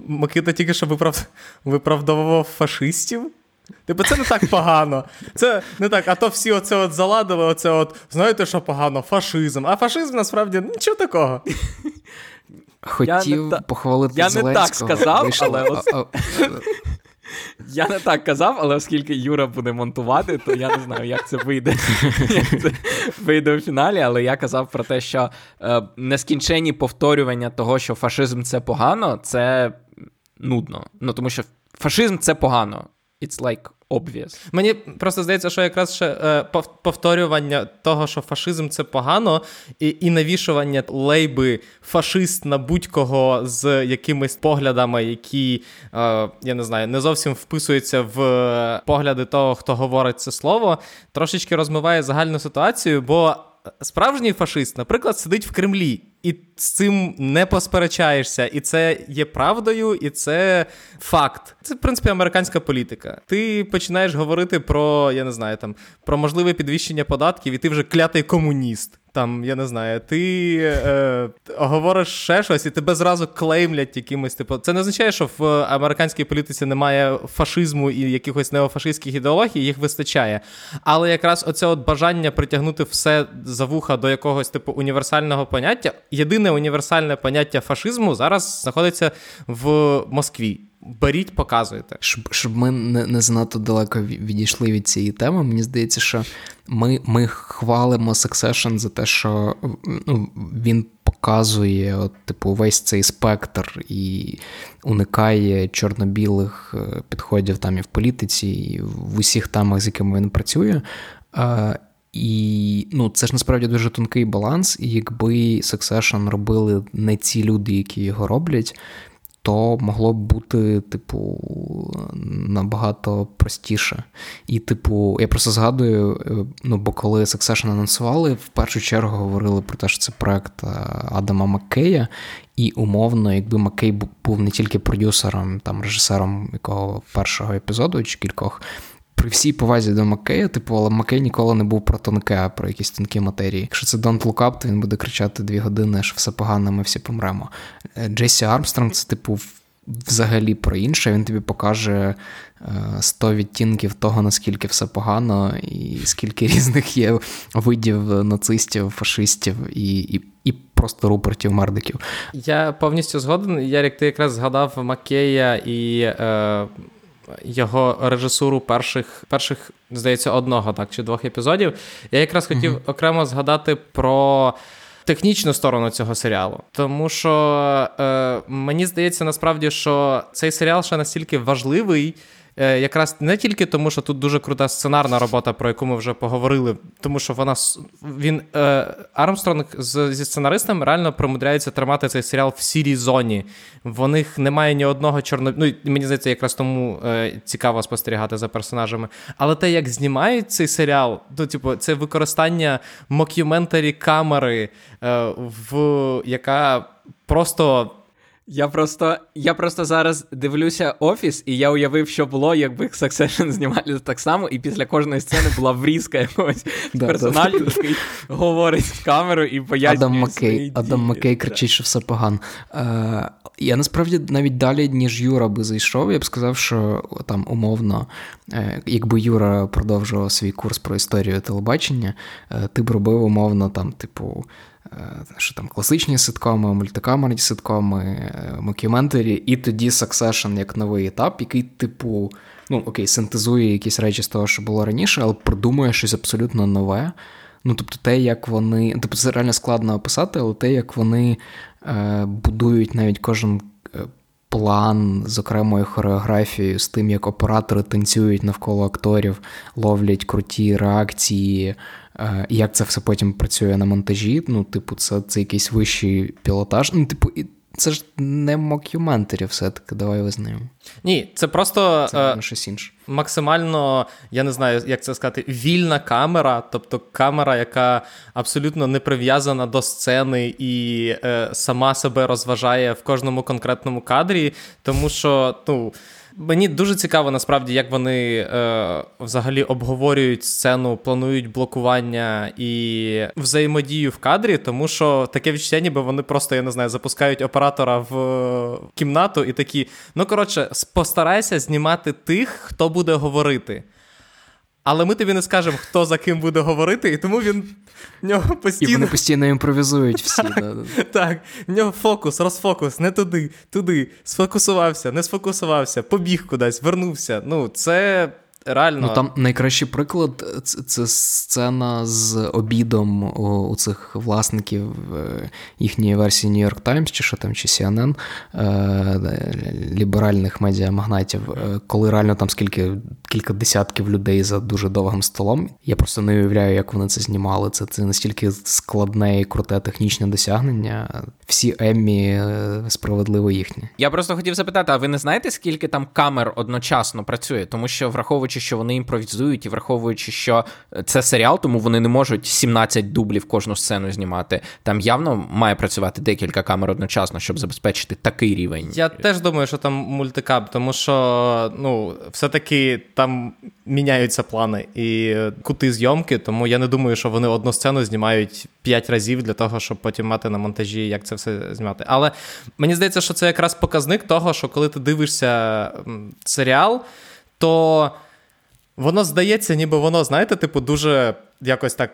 S1: Микита тільки що виправ... виправдовував фашистів. Типу, це не так погано. Це не так, а то всі оце от заладили, оце от, знаєте, що погано? Фашизм. А фашизм насправді нічого такого.
S2: Хотів
S3: я
S2: похвалити
S3: Я
S2: Зеленського.
S3: не так сказав,
S2: Вийшло.
S3: але Я не так казав, але оскільки Юра буде монтувати, то я не знаю, як це вийде як це вийде у фіналі. Але я казав про те, що е, нескінченні повторювання того, що фашизм це погано, це нудно. Ну тому що фашизм це погано. It's like obvious.
S1: Мені просто здається, що якраз ще е, повторювання того, що фашизм це погано, і, і навішування лейби фашист на будь-кого з якимись поглядами, які, е, я не знаю, не зовсім вписуються в погляди того, хто говорить це слово, трошечки розмиває загальну ситуацію, бо справжній фашист, наприклад, сидить в Кремлі. І з цим не посперечаєшся, і це є правдою, і це факт. Це, в принципі, американська політика. Ти починаєш говорити про, я не знаю, там про можливе підвищення податків, і ти вже клятий комуніст. Там, я не знаю, ти е, говориш ще щось, і тебе зразу клеймлять якимось. Типу, це не означає, що в американській політиці немає фашизму і якихось неофашистських ідеологій, їх вистачає. Але якраз оце от бажання притягнути все за вуха до якогось типу універсального поняття. Єдине універсальне поняття фашизму зараз знаходиться в Москві. Беріть, показуйте.
S2: Щоб щоб ми не не занадто далеко відійшли від цієї теми, мені здається, що ми ми хвалимо Succession за те, що ну, він показує от, типу, весь цей спектр і уникає чорно-білих підходів там і в політиці, і в усіх темах, з якими він працює. І ну, це ж насправді дуже тонкий баланс, і якби Succession робили не ці люди, які його роблять, то могло б бути, типу, набагато простіше. І, типу, я просто згадую, ну, бо коли Succession анонсували, в першу чергу говорили про те, що це проект Адама Маккея, і умовно, якби Маккей був не тільки продюсером, там, режисером якого першого епізоду чи кількох. При всій повазі до Маккея, типу, але Маккей ніколи не був про тонке, а про якісь тонкі матерії. Якщо це Don't Look Up, то він буде кричати дві години, що все погано, ми всі помремо. Джесі Армстронг це, типу, взагалі про інше. Він тобі покаже 100 відтінків того, наскільки все погано, і скільки <laughs> різних є видів нацистів, фашистів і. і і просто рупертів мердиків.
S1: Я повністю згоден. Ярік, ти якраз згадав Маккея і е, його режисуру перших, перших, здається, одного так, чи двох епізодів. Я якраз хотів mm-hmm. окремо згадати про. Технічну сторону цього серіалу, тому що е, мені здається насправді, що цей серіал ще настільки важливий, якраз не тільки тому, що тут дуже крута сценарна робота, про яку ми вже поговорили, тому що вона він е, Армстронг з, зі сценаристом реально промудряється тримати цей серіал в сірій зоні. В них немає ні одного чорно... Ну, мені здається, якраз тому е, цікаво спостерігати за персонажами. Але те, як знімають цей серіал, ну, типу, це використання мокюментарі камери, е, в яка просто.
S3: Я просто я просто зараз дивлюся офіс, і я уявив, що було, якби Succession знімали так само, і після кожної сцени була врізка якогось <laughs> персонажу, який говорить в камеру і пояснює.
S2: Адам Маккей Адам Маккей кричить, що все погано. Е, я насправді навіть далі, ніж Юра би зайшов, я б сказав, що там умовно, е, якби Юра продовжував свій курс про історію телебачення, е, ти б робив умовно там, типу. Що там класичні ситкоми, мультикамерні ситкоми, мокюментарі, і тоді Succession як новий етап, який, типу, ну окей, синтезує якісь речі з того, що було раніше, але придумує щось абсолютно нове. Ну, тобто, те, як вони. Тобто, це реально складно описати, але те, як вони е, будують навіть кожен план з окремою хореографією, з тим, як оператори танцюють навколо акторів, ловлять круті реакції. Як це все потім працює на монтажі? Ну, типу, це це якийсь вищий пілотаж. Ну, типу, це ж не мокюментарі, все-таки, давай визнаємо.
S1: Ні, це просто
S2: це, е, щось інше.
S1: максимально, я не знаю, як це сказати, вільна камера, тобто камера, яка абсолютно не прив'язана до сцени і е, сама себе розважає в кожному конкретному кадрі, тому що, ну. Мені дуже цікаво, насправді, як вони е, взагалі обговорюють сцену, планують блокування і взаємодію в кадрі, тому що таке відчуття, ніби вони просто, я не знаю, запускають оператора в е, кімнату і такі: ну коротше, постарайся знімати тих, хто буде говорити. Але ми тобі не скажемо, хто за ким буде говорити, і тому він в нього постійно.
S2: І вони постійно імпровізують всі.
S1: Так,
S2: да,
S1: да. так, в нього фокус, розфокус, не туди, туди, сфокусувався, не сфокусувався, побіг кудись, вернувся. Ну, це реально.
S2: Ну там найкращий приклад це, це сцена з обідом у, у цих власників е, їхньої версії New York Times, чи що там, чи CNN, е, ліберальних медіамагнатів, е, коли реально там скільки кілька десятків людей за дуже довгим столом. Я просто не уявляю, як вони це знімали. Це це настільки складне і круте технічне досягнення. Всі Еммі справедливо їхні.
S3: Я просто хотів запитати: а ви не знаєте, скільки там камер одночасно працює? Тому що враховуючи, що вони імпровізують, і враховуючи, що це серіал, тому вони не можуть 17 дублів кожну сцену знімати. Там явно має працювати декілька камер одночасно, щоб забезпечити такий рівень.
S1: Я теж думаю, що там мультикап, тому що ну, все-таки там міняються плани і кути зйомки, тому я не думаю, що вони одну сцену знімають 5 разів для того, щоб потім мати на монтажі, як це все зняти. Але мені здається, що це якраз показник того, що коли ти дивишся серіал, то воно здається, ніби воно, знаєте, типу, дуже якось так.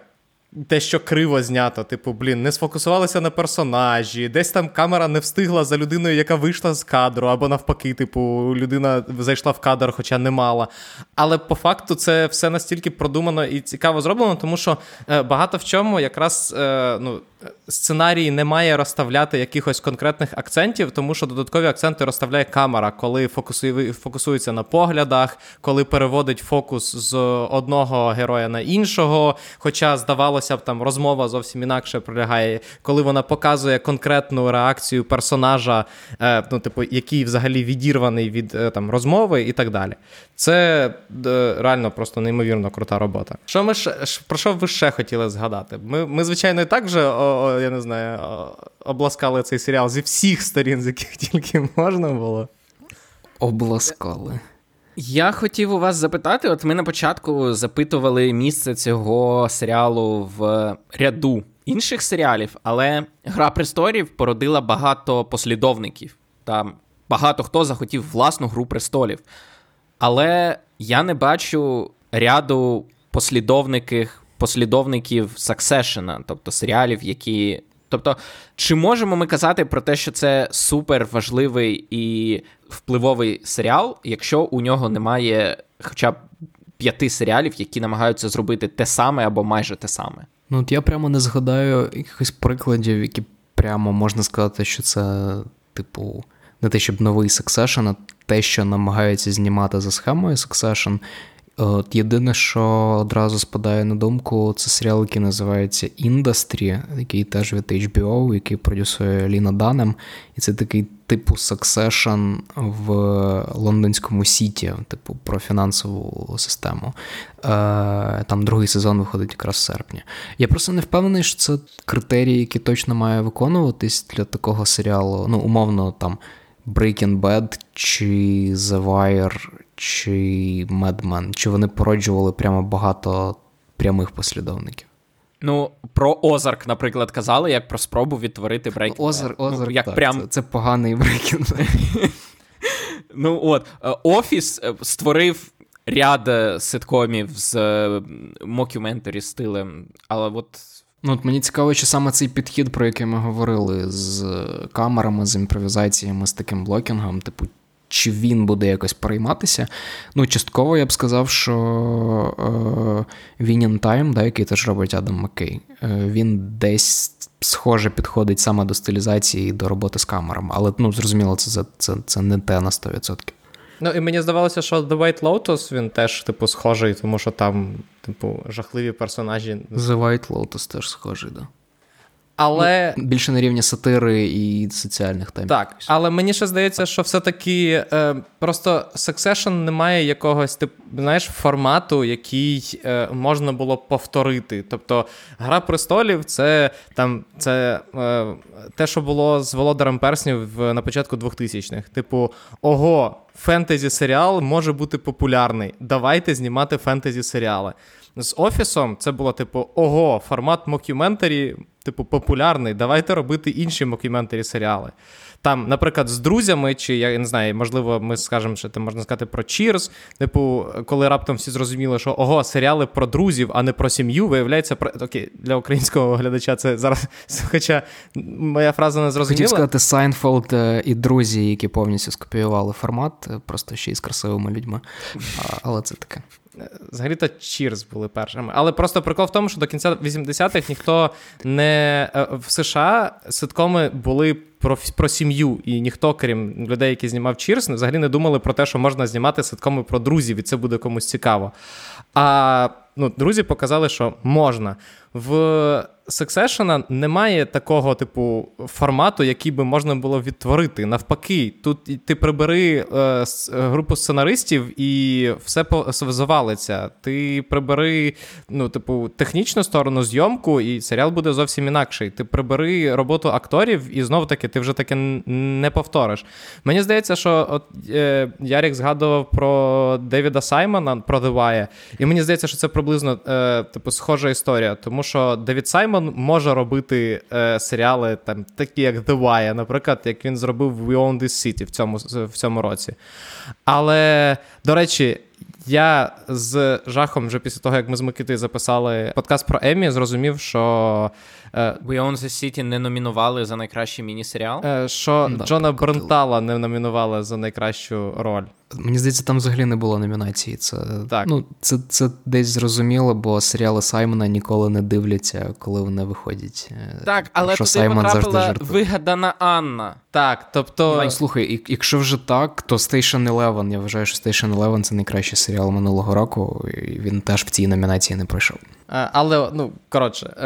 S1: Те, що криво знято, типу, блін, не сфокусувалися на персонажі, десь там камера не встигла за людиною, яка вийшла з кадру, або навпаки, типу, людина зайшла в кадр, хоча не мала. Але по факту це все настільки продумано і цікаво зроблено, тому що е, багато в чому якраз е, ну, сценарій не має розставляти якихось конкретних акцентів, тому що додаткові акценти розставляє камера, коли фокусує, фокусується на поглядах, коли переводить фокус з одного героя на іншого. Хоча, здавалося б, там розмова зовсім інакше пролягає, коли вона показує конкретну реакцію персонажа, е, ну, типу, який взагалі відірваний від е, там розмови і так далі. Це е, реально просто неймовірно крута робота. Що ми ще, про що ви ще хотіли згадати? Ми, ми звичайно, і так вже о, я не знаю, обласкали цей серіал зі всіх сторін, з яких <laughs> тільки можна було.
S2: Обласкали.
S3: Я хотів у вас запитати: от ми на початку запитували місце цього серіалу в ряду інших серіалів, але Гра престолів породила багато послідовників. Там багато хто захотів власну гру престолів. Але я не бачу ряду послідовників послідовників Succession, тобто серіалів, які. Тобто, чи можемо ми казати про те, що це супер важливий і впливовий серіал, якщо у нього немає хоча б п'яти серіалів, які намагаються зробити те саме або майже те саме?
S2: Ну, от я прямо не згадаю якихось прикладів, які прямо можна сказати, що це, типу, не те, щоб новий Succession, а те, що намагаються знімати за схемою Succession, От Єдине, що одразу спадає на думку, це серіал, який називається Індастрі, який теж від HBO, який продюсує Ліна Данем. І це такий типу Succession в лондонському сіті, типу про фінансову систему. Е, там другий сезон виходить якраз в серпні. Я просто не впевнений, що це критерії, які точно має виконуватись для такого серіалу. Ну, умовно, там Breaking Bad чи The Wire чи Men, чи вони породжували прямо багато прямих послідовників?
S3: Ну, про Озарк, наприклад, казали, як про спробу відтворити Breaking Bad.
S2: Озарк, Озарк,
S3: ну, як
S2: так,
S3: прям...
S2: це, це поганий Breaking Bad. <laughs>
S3: Ну от, е, Офіс е, створив ряд е, ситкомів з мокюментарі стилем, але от.
S2: Ну, от мені цікаво, чи саме цей підхід, про який ми говорили, з камерами, з імпровізаціями, з таким блокінгом, типу, чи він буде якось перейматися. Ну, частково я б сказав, що е, Win in Time, да, який теж робить Адам Маккей, е, він десь схоже підходить саме до стилізації і до роботи з камерами. Але ну, зрозуміло, це, це, це не те на 100%.
S1: Ну, і мені здавалося, що The White Lotus він теж, типу, схожий, тому що там, типу, жахливі персонажі.
S2: The White Lotus теж схожий, да.
S1: Але
S2: ну, більше на рівні сатири і соціальних тем.
S1: Так, але мені ще здається, що все-таки е, просто Succession не має якогось тип, знаєш, формату, який е, можна було повторити. Тобто, Гра престолів це там це е, те, що було з Володарем Перснів на початку 2000-х. Типу, ого, фентезі серіал може бути популярний. Давайте знімати фентезі серіали. З офісом це було типу: ого, формат мокюментарі, типу, популярний. Давайте робити інші мокюментарі серіали. Там, наприклад, з друзями, чи я не знаю, можливо, ми скажемо, що це можна сказати про Cheers, Типу, коли раптом всі зрозуміли, що ого, серіали про друзів, а не про сім'ю, виявляється, про окей, для українського глядача це зараз. <laughs> Хоча моя фраза не зрозуміла.
S2: Хотів сказати Сайнфелд е, і друзі, які повністю скопіювали формат, е, просто ще й з красивими людьми. Але це таке.
S1: Взагалі-то Cheers були першими. Але просто прикол в тому, що до кінця 80-х ніхто не е, в США ситкоми були про про сім'ю, і ніхто, крім людей, які знімав Cheers, взагалі не думали про те, що можна знімати ситкоми про друзів, і це буде комусь цікаво. А ну, друзі показали, що можна. В Succession немає такого типу формату, який би можна було відтворити. Навпаки, тут ти прибери е, групу сценаристів і все завалиться. Ти прибери ну, типу, технічну сторону зйомку, і серіал буде зовсім інакший. Ти прибери роботу акторів, і знову таки ти вже таке не повториш. Мені здається, що от е, Ярік згадував про Девіда Саймона про The Wire, і мені здається, що це приблизно е, типу, схожа історія, тому що Девід Саймон може робити е, серіали, там, такі як The Wire, наприклад, як він зробив We Own This City в цьому, в цьому році. Але, до речі, я з жахом вже після того, як ми з Микитою записали подкаст про Емі, зрозумів, що.
S3: Е, We Own the City не номінували за найкращий міні-серіал?
S1: Е, що да, Джона Брентала не номінували за найкращу роль.
S2: Мені здається, там взагалі не було номінації. Це так. Ну, це, це десь зрозуміло, бо серіали Саймона ніколи не дивляться, коли вони виходять.
S3: Е, так, але туди Саймон потрапила вигадана Анна.
S1: Так, тобто.
S2: Ну, слухай, якщо вже так, то Station Eleven, я вважаю, що Station Eleven це найкращий серіал минулого року, і він теж в цій номінації не пройшов.
S1: Е, але, ну, коротше, е,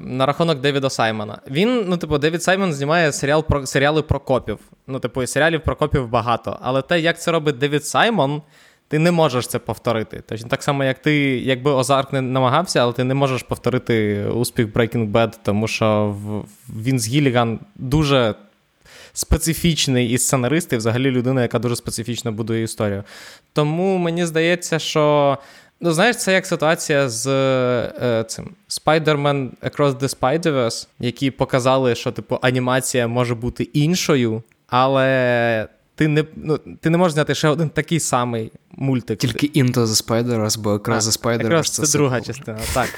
S1: на рахунок Девіда Саймона. Він, ну, типу, Девід Саймон знімає серіал про серіали про копів. Ну, типу, серіалів про копів багато. Але те, як це робить Девід Саймон, ти не можеш це повторити. Точно так само, як ти, якби Озарк не намагався, але ти не можеш повторити успіх Breaking Bad, тому що він з Гіліган дуже. Специфічний і сценарист, і взагалі людина, яка дуже специфічно будує історію. Тому мені здається, що Ну, знаєш, це як ситуація з е, цим Spider-Man Across the Spider-Verse, які показали, що типу анімація може бути іншою, але ти не ну, ти не можеш зняти ще один такий самий мультик.
S2: Тільки Into the Spider-Verse, бо Across the Spider-Verse
S1: це, це друга частина, так.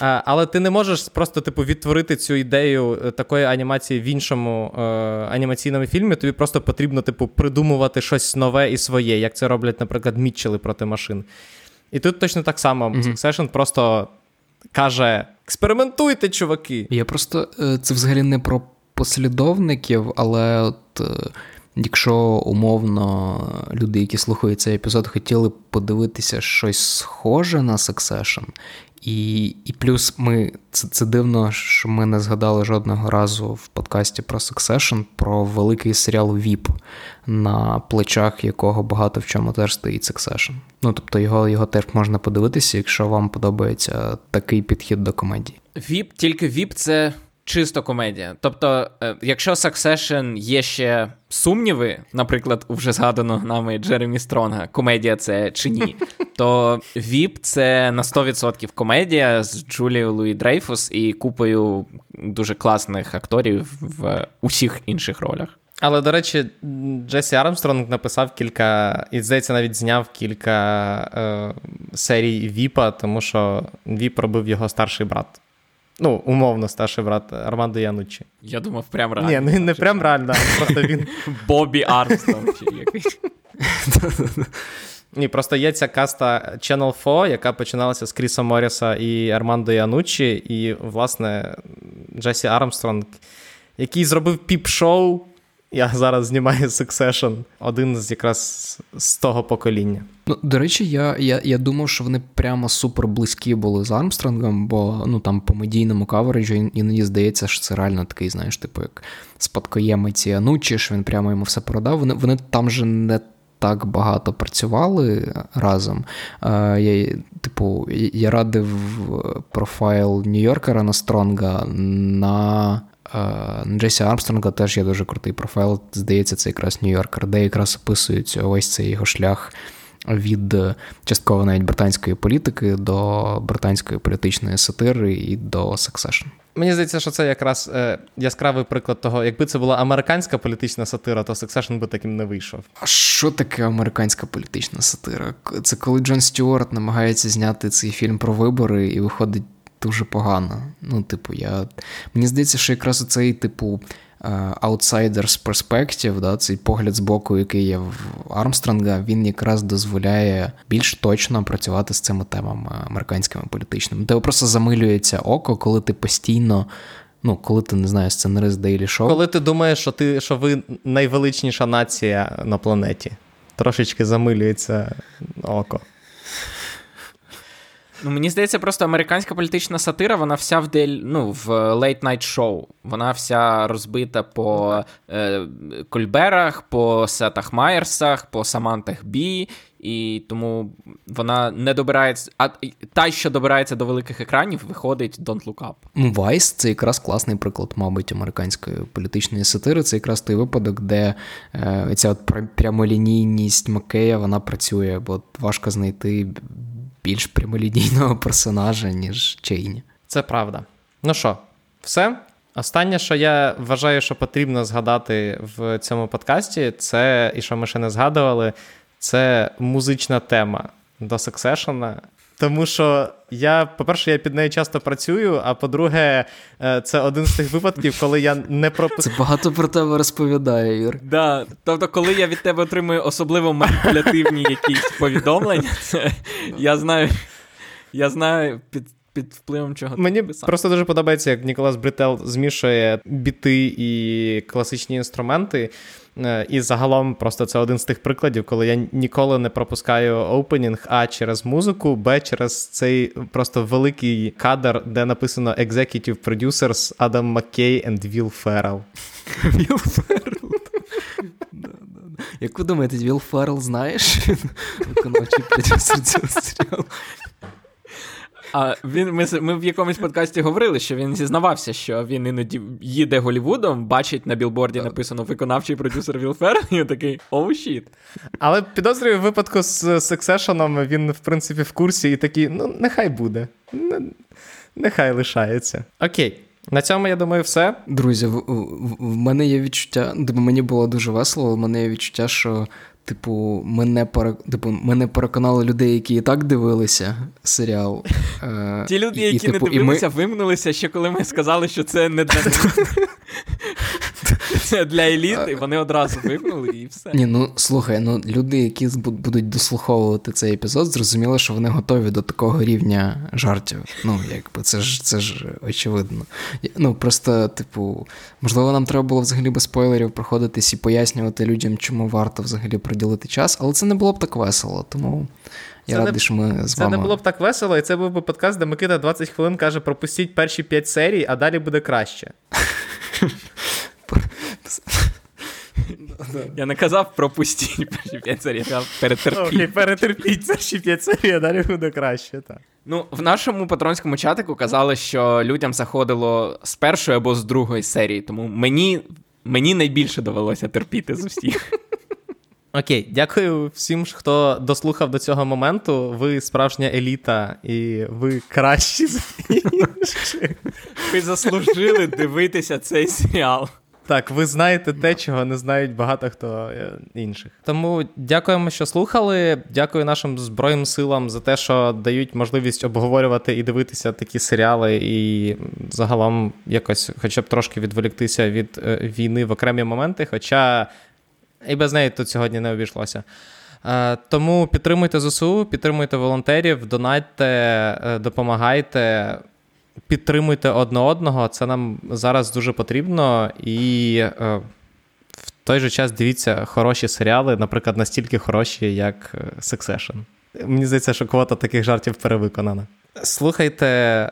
S1: А, Але ти не можеш просто типу відтворити цю ідею е, такої анімації в іншому е, анімаційному фільмі. Тобі просто потрібно, типу, придумувати щось нове і своє, як це роблять, наприклад, Мітчели проти машин. І тут точно так само. Mm-hmm. Succession просто каже: експериментуйте, чуваки.
S2: Я просто е, це взагалі не про послідовників, але от. Якщо умовно люди, які слухають цей епізод, хотіли подивитися щось схоже на Succession, і і плюс ми це це дивно, що ми не згадали жодного разу в подкасті про Succession, про великий серіал VIP, на плечах якого багато в чому теж стоїть Succession. Ну тобто його його теж можна подивитися, якщо вам подобається такий підхід до комедії.
S3: Veep, тільки Veep це чисто комедія. Тобто, е, якщо Succession є ще сумніви, наприклад, у вже згаданого нами Джеремі Стронга, комедія це чи ні, <laughs> то Veep це на 100% комедія з Джулією Луї-Дрейфус і купою дуже класних акторів в усіх інших ролях.
S1: Але, до речі, Джесі Армстронг написав кілька, і здається, навіть зняв кілька е, серій Veep а, тому що Veep робив його старший брат. Ну, умовно, старший брат Армандо Януччі.
S3: Я думав, прям реально.
S1: Ні, не, не прям реально, а просто він. <laughs>
S3: Бобі Армстронг чи якийсь. <laughs>
S1: Ні, просто є ця каста Channel 4, яка починалася з Кріса Моріса і Армандо Януччі, і, власне, Джесі Армстронг, який зробив Peep Show і зараз знімаю Succession, один з якраз з того покоління.
S2: Ну, До речі, я я, я думав, що вони прямо супер близькі були з Армстронгом, бо ну там по медійному кавереджу іноді здається, що це реально такий, знаєш, типу, як спадкоємець Анучі, що він прямо йому все продав. Вони вони там же не так багато працювали разом. Я, Типу, я радив профайл Нью-Йоркера на Стронга на. Джесі Армстронга теж є дуже крутий профайл. Здається, це якраз Нью-Йоркер, де якраз описують увесь цей його шлях від частково навіть британської політики до британської політичної сатири і до Succession.
S1: Мені здається, що це якраз е, яскравий приклад того, якби це була американська політична сатира, то Succession би таким не вийшов.
S2: А що таке американська політична сатира? Це коли Джон Стюарт намагається зняти цей фільм про вибори і виходить дуже погано. Ну, типу, я. Мені здається, що якраз оцей, типу, Outsiders Perspective, да, цей погляд з боку, який є в Армстронга, він якраз дозволяє більш точно працювати з цими темами американськими політичними. Тебе просто замилюється око, коли ти постійно. Ну, коли ти не знаєш сценарист Daily Show.
S1: Коли ти думаєш, що ти що ви найвеличніша нація на планеті, трошечки замилюється око.
S3: Ну, Мені здається, просто американська політична сатира, вона вся в дель, ну, в late-night шоу. Вона вся розбита по е, Кольберах, по Сетах Майерсах, по Самантах Бі. І тому вона не добирається. А та, що добирається до великих екранів, виходить Don't Look Up.
S2: Вайс це якраз класний приклад, мабуть, американської політичної сатири. Це якраз той випадок, де е, ця от прямолінійність Макея вона працює, бо важко знайти більш прямолінійного <laughs> персонажа, ніж Чейні.
S1: Це правда. Ну що, все? Останнє, що я вважаю, що потрібно згадати в цьому подкасті, це, і що ми ще не згадували, це музична тема до Succession. Тому що я, по-перше, я під нею часто працюю, а по-друге, е, це один з тих випадків, коли я не пропускаю.
S2: Це багато про тебе розповідає, Юр.
S3: Да. Тобто, коли я від тебе отримую особливо маніпулятивні якісь повідомлення, <laughs> це я знаю, я знаю під. Під впливом чого
S1: мені
S3: писав.
S1: просто дуже подобається, як Ніколас Брітел змішує біти і класичні інструменти. Е, і загалом, просто це один з тих прикладів, коли я ніколи не пропускаю opening А через музику, Б через цей просто великий кадр, де написано Executive Producers Адам Маккей and Віл Феррел. <laughs>
S2: Віл Феррел. Як ви думаєте, Віл Феррел знаєш? Виконавчий продюсер цього серіалу.
S3: А він ми ми в якомусь подкасті говорили, що він зізнавався, що він іноді їде Голівудом, бачить на білборді написано виконавчий продюсер Вілфер, і такий оу oh, щіт.
S1: Але підозрюю, в випадку з Succession він, в принципі, в курсі і такий, ну, нехай буде. Нехай лишається. Окей. На цьому, я думаю, все.
S2: Друзі, в, в, в мене є відчуття, мені було дуже весело, в мене є відчуття, що Типу, мене перек... типу, мене переконали людей, які і так дивилися серіал.
S3: Е, <laughs> Ті люди, і, які і, типу, не дивилися, ми... вимнулися ще коли ми сказали, що це не для <laughs> Це для еліти, вони одразу випнули і все.
S2: Ні, ну слухай, ну люди, які будуть дослуховувати цей епізод, зрозуміли, що вони готові до такого рівня жартів. Ну, якби це ж це ж очевидно. Ну, просто, типу, можливо, нам треба було взагалі без спойлерів проходитись і пояснювати людям, чому варто взагалі приділити час, але це не було б так весело, тому. Я радий, що ми з
S1: Це
S2: вами...
S1: не було б так весело, і це був би подкаст, де Микита 20 хвилин каже: пропустіть перші 5 серій, а далі буде краще. <laughs>
S3: Я не казав пропустіть перші 5 серій, я перетерпіть.
S1: Окей, перетерпіть перші 5 серій, а далі буде краще. так.
S3: Ну, в нашому патронському чатику казали, що людям заходило з першої або з другої серії, тому мені мені найбільше довелося терпіти з усіх. <laughs>
S1: Окей, дякую всім, хто дослухав до цього моменту. Ви справжня еліта, і ви кращі за інших.
S3: Ви заслужили дивитися цей серіал.
S1: Так, ви знаєте те, чого не знають багато хто е, інших. Тому дякуємо, що слухали. Дякую нашим Збройним силам за те, що дають можливість обговорювати і дивитися такі серіали, і загалом якось, хоча б трошки відволіктися від е, війни в окремі моменти. Хоча і без неї тут сьогодні не обійшлося. Е, тому підтримуйте ЗСУ, підтримуйте волонтерів, донайте, допомагайте підтримуйте одне одного. Це нам зараз дуже потрібно. І е, в той же час дивіться хороші серіали, наприклад, настільки хороші, як е, Succession. Мені здається, що квота таких жартів перевиконана. Слухайте, е,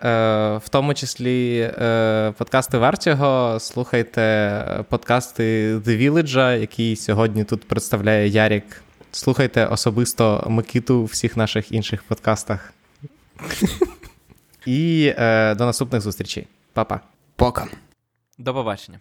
S1: в тому числі е, подкасти Вертіго, слухайте подкасти The Village, який сьогодні тут представляє Ярік. Слухайте особисто Микиту у всіх наших інших подкастах. І е, до наступних зустрічей. Па-па.
S2: Пока.
S3: До побачення.